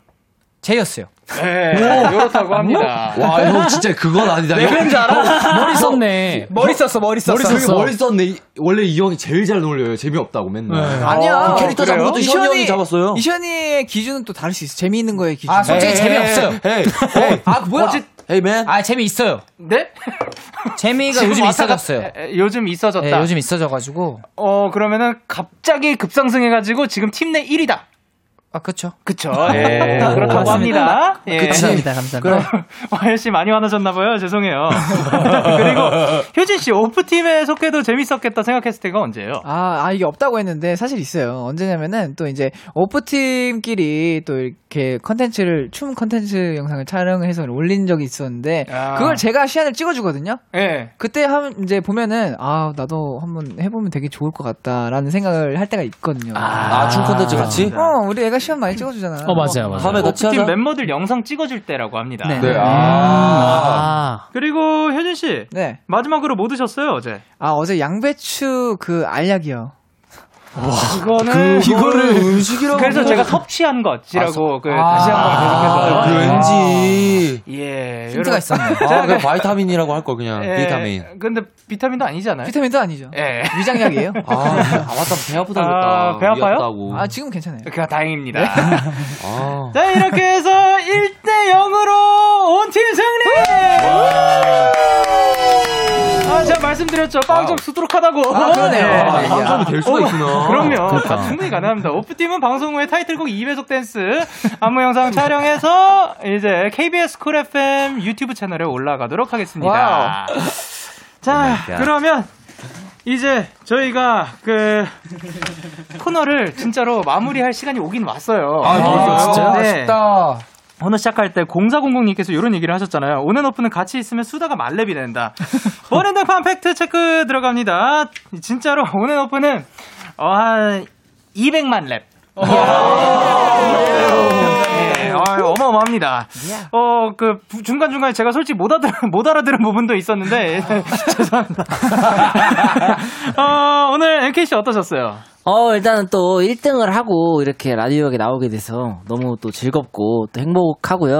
제이어스요. 네, 이렇다고 합니다. 와 형 진짜 그건 아니다. 왜 그런지 알아? 머리 썼네. 머리 썼어, 머리 썼어. 머리 썼어. 머리 썼네. 이- 원래 이 형이 제일 잘 놀려요. 재미없다고 맨날. 아니야. 그 캐릭터 잡은 것도 이션이 형이 잡았어요. 이션이의 기준은 또 다를 수 있어. 재미있는 거의 기준. 아, 솔직히 재미없어요. Hey, Hey. 아, 뭐야? Hey man. 아, 재미있어요. 네? 재미가 요즘 있어졌어요. 요즘 있어졌다. 네, 요즘 있어져가지고. 어, 그러면은 갑자기 급상승해가지고 지금 팀 내 1위다. 아, 그쵸. 그쵸. 예, 그렇다고 합니다. 예. 감사합니다, 감사합니다. 그럼 와이엇 씨 많이 화나셨나봐요. 죄송해요. 그리고 효진 씨 Off팀에 속해도 재밌었겠다 생각했을 때가 언제예요? 아, 아, 이게 없다고 했는데 사실 있어요. 언제냐면은 또 이제 Off팀끼리 또 이렇게 컨텐츠를, 춤 컨텐츠 영상을 촬영해서 올린 적이 있었는데 아. 그걸 제가 시안을 찍어주거든요. 예. 그때 하면 이제 보면은 아, 나도 한번 해보면 되게 좋을 것 같다라는 생각을 할 때가 있거든요. 아, 춤 콘텐츠 같이? 어, 우리 애가 시안 많이 찍어주잖아. 어 맞아요, 맞아요. 다음에 같이 하자. 멤버들 영상 찍어줄 때라고 합니다. 네. 네. 아. 아. 그리고 효진 씨 네. 마지막으로 뭐 드셨어요 어제? 아, 어제 양배추 그 알약이요. 이거는 이거를 음식이라고. 그래서 제가 섭취한 것이라고 그 다시 한번 계속해서 그 왠지. 예 힌트가 있었네. 아, 그 바이타민이라고 할 걸 그냥. 예, 비타민. 근데 비타민도 아니잖아요. 비타민도 아니죠. 예. 위장약이에요. 아, 아 맞다. 배 아프다 아, 그랬다. 배 아파요? 아, 지금 괜찮아요. 그가 다행입니다. 아. 자, 이렇게 해서 1대 0으로 On 팀 승리! 아, 말씀드렸죠. 빵점 수두룩하다고. 아, 그러네요. 예. 아, 방송이 될 수가 있구나. 그럼요. 아, 충분히 가능합니다. Off팀은 방송 후에 타이틀곡 2배속 댄스 안무 영상 촬영해서 이제 KBS Cool FM 유튜브 채널에 올라가도록 하겠습니다. 자, 그러면 이제 저희가 그 코너를 진짜로 마무리할 시간이 오긴 왔어요. 아, 벌써요? 진짜요? 네. 아쉽다. 오늘 시작할 때 0400님께서 이런 얘기를 하셨잖아요. 온앤오프는 같이 있으면 수다가 만렙이 된다. 버랜드판 팩트 체크 들어갑니다. 진짜로 온앤오프는 어, 한 200만 렙. 예, 아, 어마어마합니다. 어, 그, 부- 중간중간에 제가 솔직히 못 알아들은, 못 알아들은 부분도 있었는데, 죄송합니다. 어, 오늘 MK씨 어떠셨어요? 어, 일단은 또 1등을 하고 이렇게 라디오에 나오게 돼서 너무 또 즐겁고 또 행복하고요.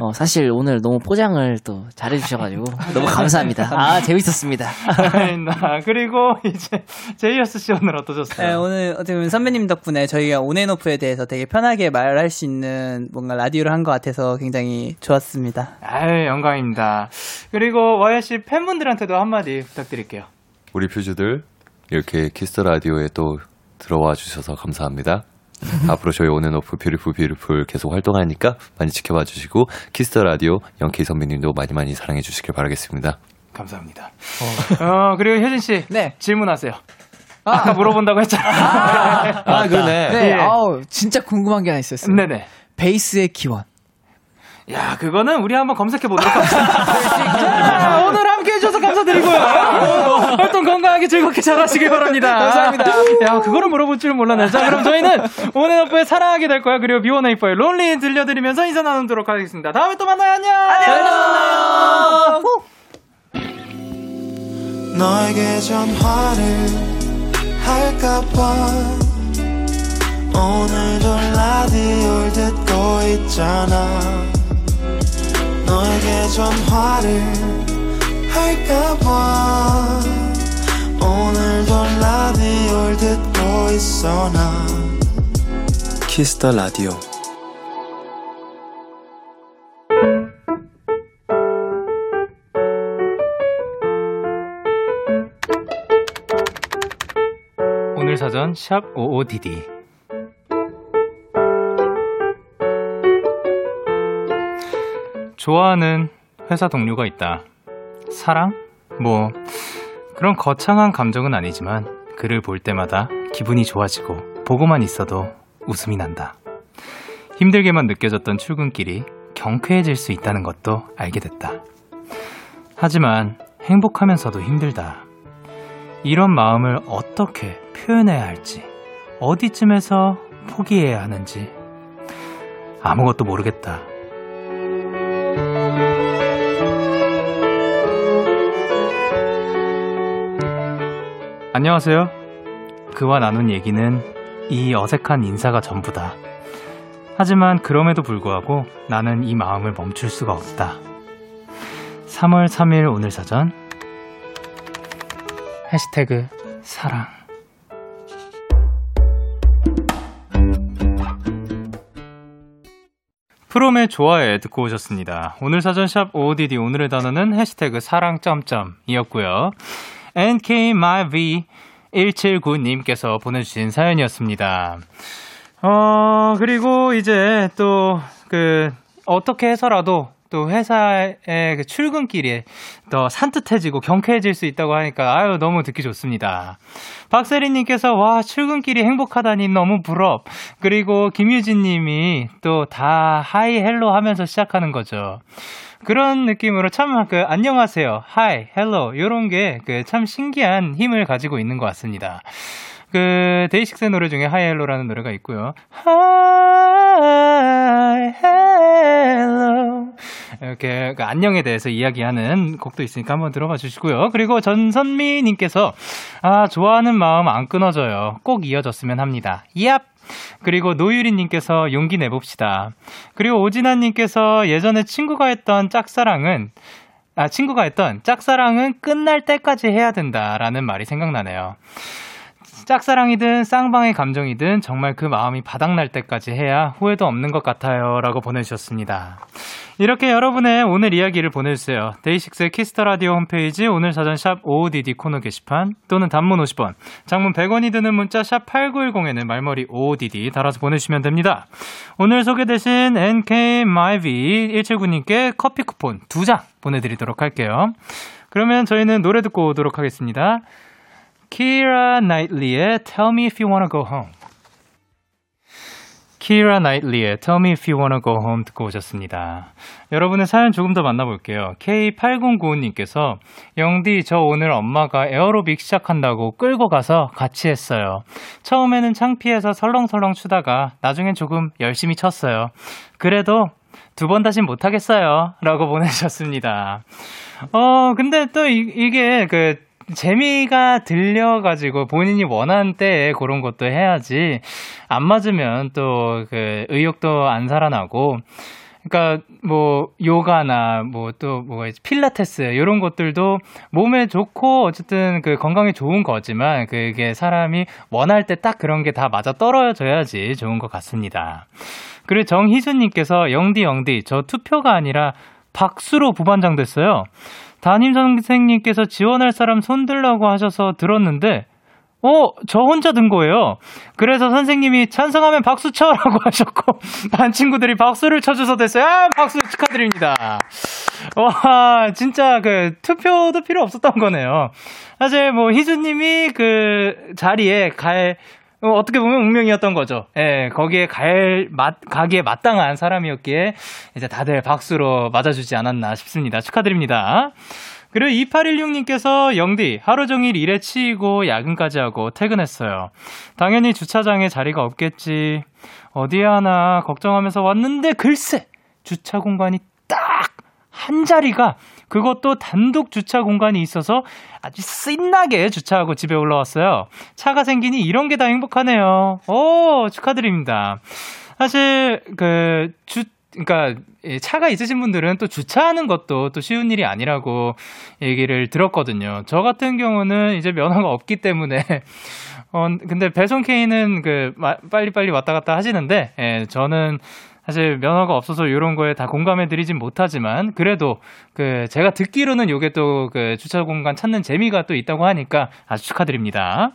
어, 사실 오늘 너무 포장을 또 잘해주셔가지고 너무 감사합니다. 아, 재밌었습니다. 아닙니다. 그리고 이제, 제이어스 씨 오늘 어떠셨어요? 네, 오늘 어떻게 보면 선배님 덕분에 저희가 온앤오프에 대해서 되게 편하게 말할 수 있는 뭔가 라디오를 한 것 같아서 굉장히 좋았습니다. 아유, 영광입니다. 그리고 와이엇 씨 팬분들한테도 한마디 부탁드릴게요. 우리 퓨즈들 이렇게 키스 더 라디오에 또 들어와 주셔서 감사합니다. 앞으로 저희 온앤오프 Beautiful Beautiful 계속 활동하니까 많이 지켜봐 주시고 키스 더 라디오 영케이 선배님도 많이 많이 사랑해 주시길 바라겠습니다. 감사합니다. 어, 그리고 효진 씨. 네. 질문하세요. 아까 물어본다고 했잖아요. 아, 그러네. 네, 예. 아우, 진짜 궁금한 게 하나 있었어요. 네네. 베이스의 기원. 야, 그거는 우리 한번 검색해 보도록 하겠습니다. 자, 오늘 함께 해주셔서 감사드리고요. 활동 건강하게 즐겁게 잘 하시길 바랍니다. 감사합니다. 야, 그거를 물어볼 줄은 몰랐네. 자, 그럼 저희는 오늘 오프에 사랑하게 될 거야. 그리고 비원에이퍼의 론리 들려드리면서 인사 나누도록 하겠습니다. 다음에 또 만나요. 안녕! 안녕! 너에게 전화를 할까봐 오늘도 라디오를 듣고 있잖아 너에게 전화를 할까봐 오늘도 라디오를 듣고 있어 나 키스 더 라디오. 오늘 사전 샵 55DD 좋아하는 회사 동료가 있다. 사랑? 뭐 그런 거창한 감정은 아니지만 그를 볼 때마다 기분이 좋아지고 보고만 있어도 웃음이 난다. 힘들게만 느껴졌던 출근길이 경쾌해질 수 있다는 것도 알게 됐다. 하지만 행복하면서도 힘들다. 이런 마음을 어떻게 표현해야 할지, 어디쯤에서 포기해야 하는지, 아무것도 모르겠다. 안녕하세요. 그와 나눈 얘기는 이 어색한 인사가 전부다. 하지만 그럼에도 불구하고 나는 이 마음을 멈출 수가 없다. 3월 3일 오늘 사전 해시태그 사랑 프롬의 좋아해 듣고 오셨습니다. 오늘 사전샵 OODD 오늘의 단어는 해시태그 사랑 점점이었고요. NKMyV179님께서 보내주신 사연이었습니다. 어, 그리고 이제 또, 그, 어떻게 해서라도 또 회사의 그 출근길이 더 산뜻해지고 경쾌해질 수 있다고 하니까 아유 너무 듣기 좋습니다. 박세리님께서 와 출근길이 행복하다니 너무 부럽. 그리고 김유진님이 또 다 hi hello 하면서 시작하는 거죠. 그런 느낌으로 참 그 안녕하세요, hi, hello 이런 게 그 참 신기한 힘을 가지고 있는 것 같습니다. 그 데이식스의 노래 중에 Hi Hello라는 노래가 있고요. Hi Hello 이렇게 그 안녕에 대해서 이야기하는 곡도 있으니까 한번 들어봐 주시고요. 그리고 전선미 님께서 아 좋아하는 마음 안 끊어져요. 꼭 이어졌으면 합니다. 얍. 그리고 노유리님께서 용기 내봅시다. 그리고 오진아님께서 예전에 친구가 했던 짝사랑은 아 친구가 했던 짝사랑은 끝날 때까지 해야 된다라는 말이 생각나네요. 짝사랑이든 쌍방의 감정이든 정말 그 마음이 바닥날 때까지 해야 후회도 없는 것 같아요. 라고 보내주셨습니다. 이렇게 여러분의 오늘 이야기를 보내주세요. 데이식스의 키스 더 라디오 홈페이지 오늘 사전 샵 55DD 코너 게시판 또는 단문 50원, 장문 100원이 드는 문자 샵 8910에는 말머리 55DD 달아서 보내주시면 됩니다. 오늘 소개되신 NKMyV179님께 커피 쿠폰 2장 보내드리도록 할게요. 그러면 저희는 노래 듣고 오도록 하겠습니다. 키라 나이틀리의 Tell Me If You Wanna Go Home. 키라 나이틀리의 Tell Me If You Wanna Go Home 듣고 오셨습니다. 여러분의 사연 조금 더 만나볼게요. K8095님께서 영디 저 오늘 엄마가 에어로빅 시작한다고 끌고 가서 같이 했어요. 처음에는 창피해서 설렁설렁 추다가 나중엔 조금 열심히 쳤어요. 그래도 두 번 다신 못하겠어요. 라고 보내주셨습니다. 어, 근데 또 이, 이게 그 재미가 들려가지고 본인이 원하는 때에 그런 것도 해야지 안 맞으면 또 그 의욕도 안 살아나고 그러니까 뭐 요가나 뭐 또 뭐 필라테스 이런 것들도 몸에 좋고 어쨌든 그 건강에 좋은 거지만 그게 사람이 원할 때 딱 그런 게 다 맞아 떨어져야지 좋은 것 같습니다. 그리고 정희수님께서 영디 영디 저 투표가 아니라 박수로 부반장 됐어요. 담임 선생님께서 지원할 사람 손들라고 하셔서 들었는데, 어, 저 혼자 든 거예요. 그래서 선생님이 찬성하면 박수 쳐라고 하셨고, 반 친구들이 박수를 쳐줘서 됐어요. 아, 박수 축하드립니다. 와, 진짜 그 투표도 필요 없었던 거네요. 사실 뭐 희수님이 그 자리에 갈, 어, 어떻게 보면 운명이었던 거죠. 예, 거기에 갈, 맛, 가기에 마땅한 사람이었기에 이제 다들 박수로 맞아주지 않았나 싶습니다. 축하드립니다. 그리고 2816님께서 영디, 하루 종일 일에 치이고 야근까지 하고 퇴근했어요. 당연히 주차장에 자리가 없겠지. 어디에 하나 걱정하면서 왔는데 글쎄! 주차 공간이 딱 한 자리가 그것도 단독 주차 공간이 있어서 아주 신나게 주차하고 집에 올라왔어요. 차가 생기니 이런 게 다 행복하네요. 오, 축하드립니다. 사실, 그, 주, 이 차가 있으신 분들은 또 주차하는 것도 또 쉬운 일이 아니라고 얘기를 들었거든요. 저 같은 경우는 이제 면허가 없기 때문에 어 근데 배송 K는 그 마- 빨리빨리 왔다 갔다 하시는데 예, 저는 사실 면허가 없어서 이런 거에 다 공감해 드리진 못하지만 그래도 그 제가 듣기로는 요게 또 그 주차 공간 찾는 재미가 또 있다고 하니까 아주 축하드립니다.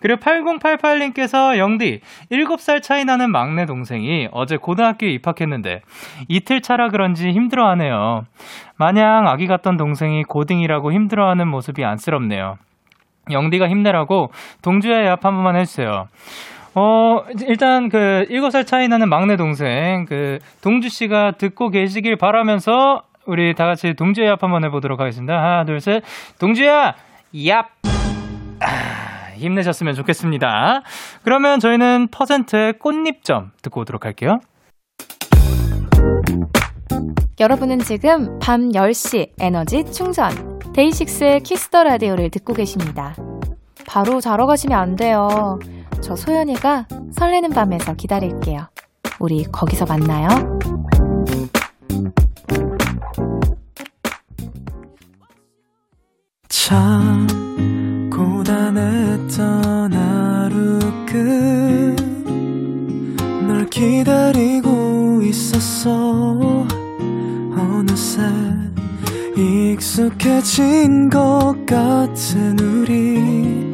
그리고 8088님께서 영디 7살 차이 나는 막내 동생이 어제 고등학교에 입학했는데 이틀 차라 그런지 힘들어하네요. 마냥 아기 같던 동생이 고딩이라고 힘들어하는 모습이 안쓰럽네요. 영디가 힘내라고 동주의 앞한 번만 해주세요. 어, 일단 그 7살 차이 나는 막내 동생 그 동주 씨가 듣고 계시길 바라면서 우리 다 같이 동주의 앞 한번 해보도록 하겠습니다. 하나, 둘, 셋. 동주야! 얍! 아, 힘내셨으면 좋겠습니다. 그러면 저희는 퍼센트의 꽃잎점 듣고 오도록 할게요. 여러분은 지금 밤 10시 에너지 충전 데이식스의 키스 더 라디오를 듣고 계십니다. 바로 자러 가시면 안 돼요. 저 소연이가 설레는 밤에서 기다릴게요. 우리 거기서 만나요. 참 고단했던 하루 끝널 기다리고 있었어 어느새 익숙해진 것 같은 우리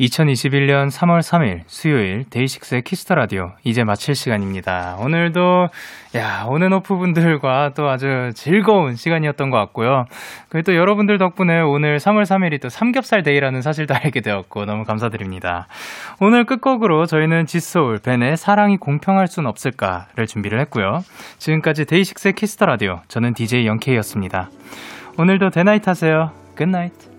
2021년 3월 3일 수요일 데이식스의 키스 더 라디오 이제 마칠 시간입니다. 오늘도 야 온앤오프 분들과 또 아주 즐거운 시간이었던 것 같고요. 그리고 또 여러분들 덕분에 오늘 3월 3일이 또 삼겹살 데이라는 사실도 알게 되었고 너무 감사드립니다. 오늘 끝곡으로 저희는 지소울 벤의 사랑이 공평할 순 없을까를 준비를 했고요. 지금까지 데이식스의 키스 더 라디오 저는 DJ 영케이였습니다. 오늘도 데나잇 하세요. Good night.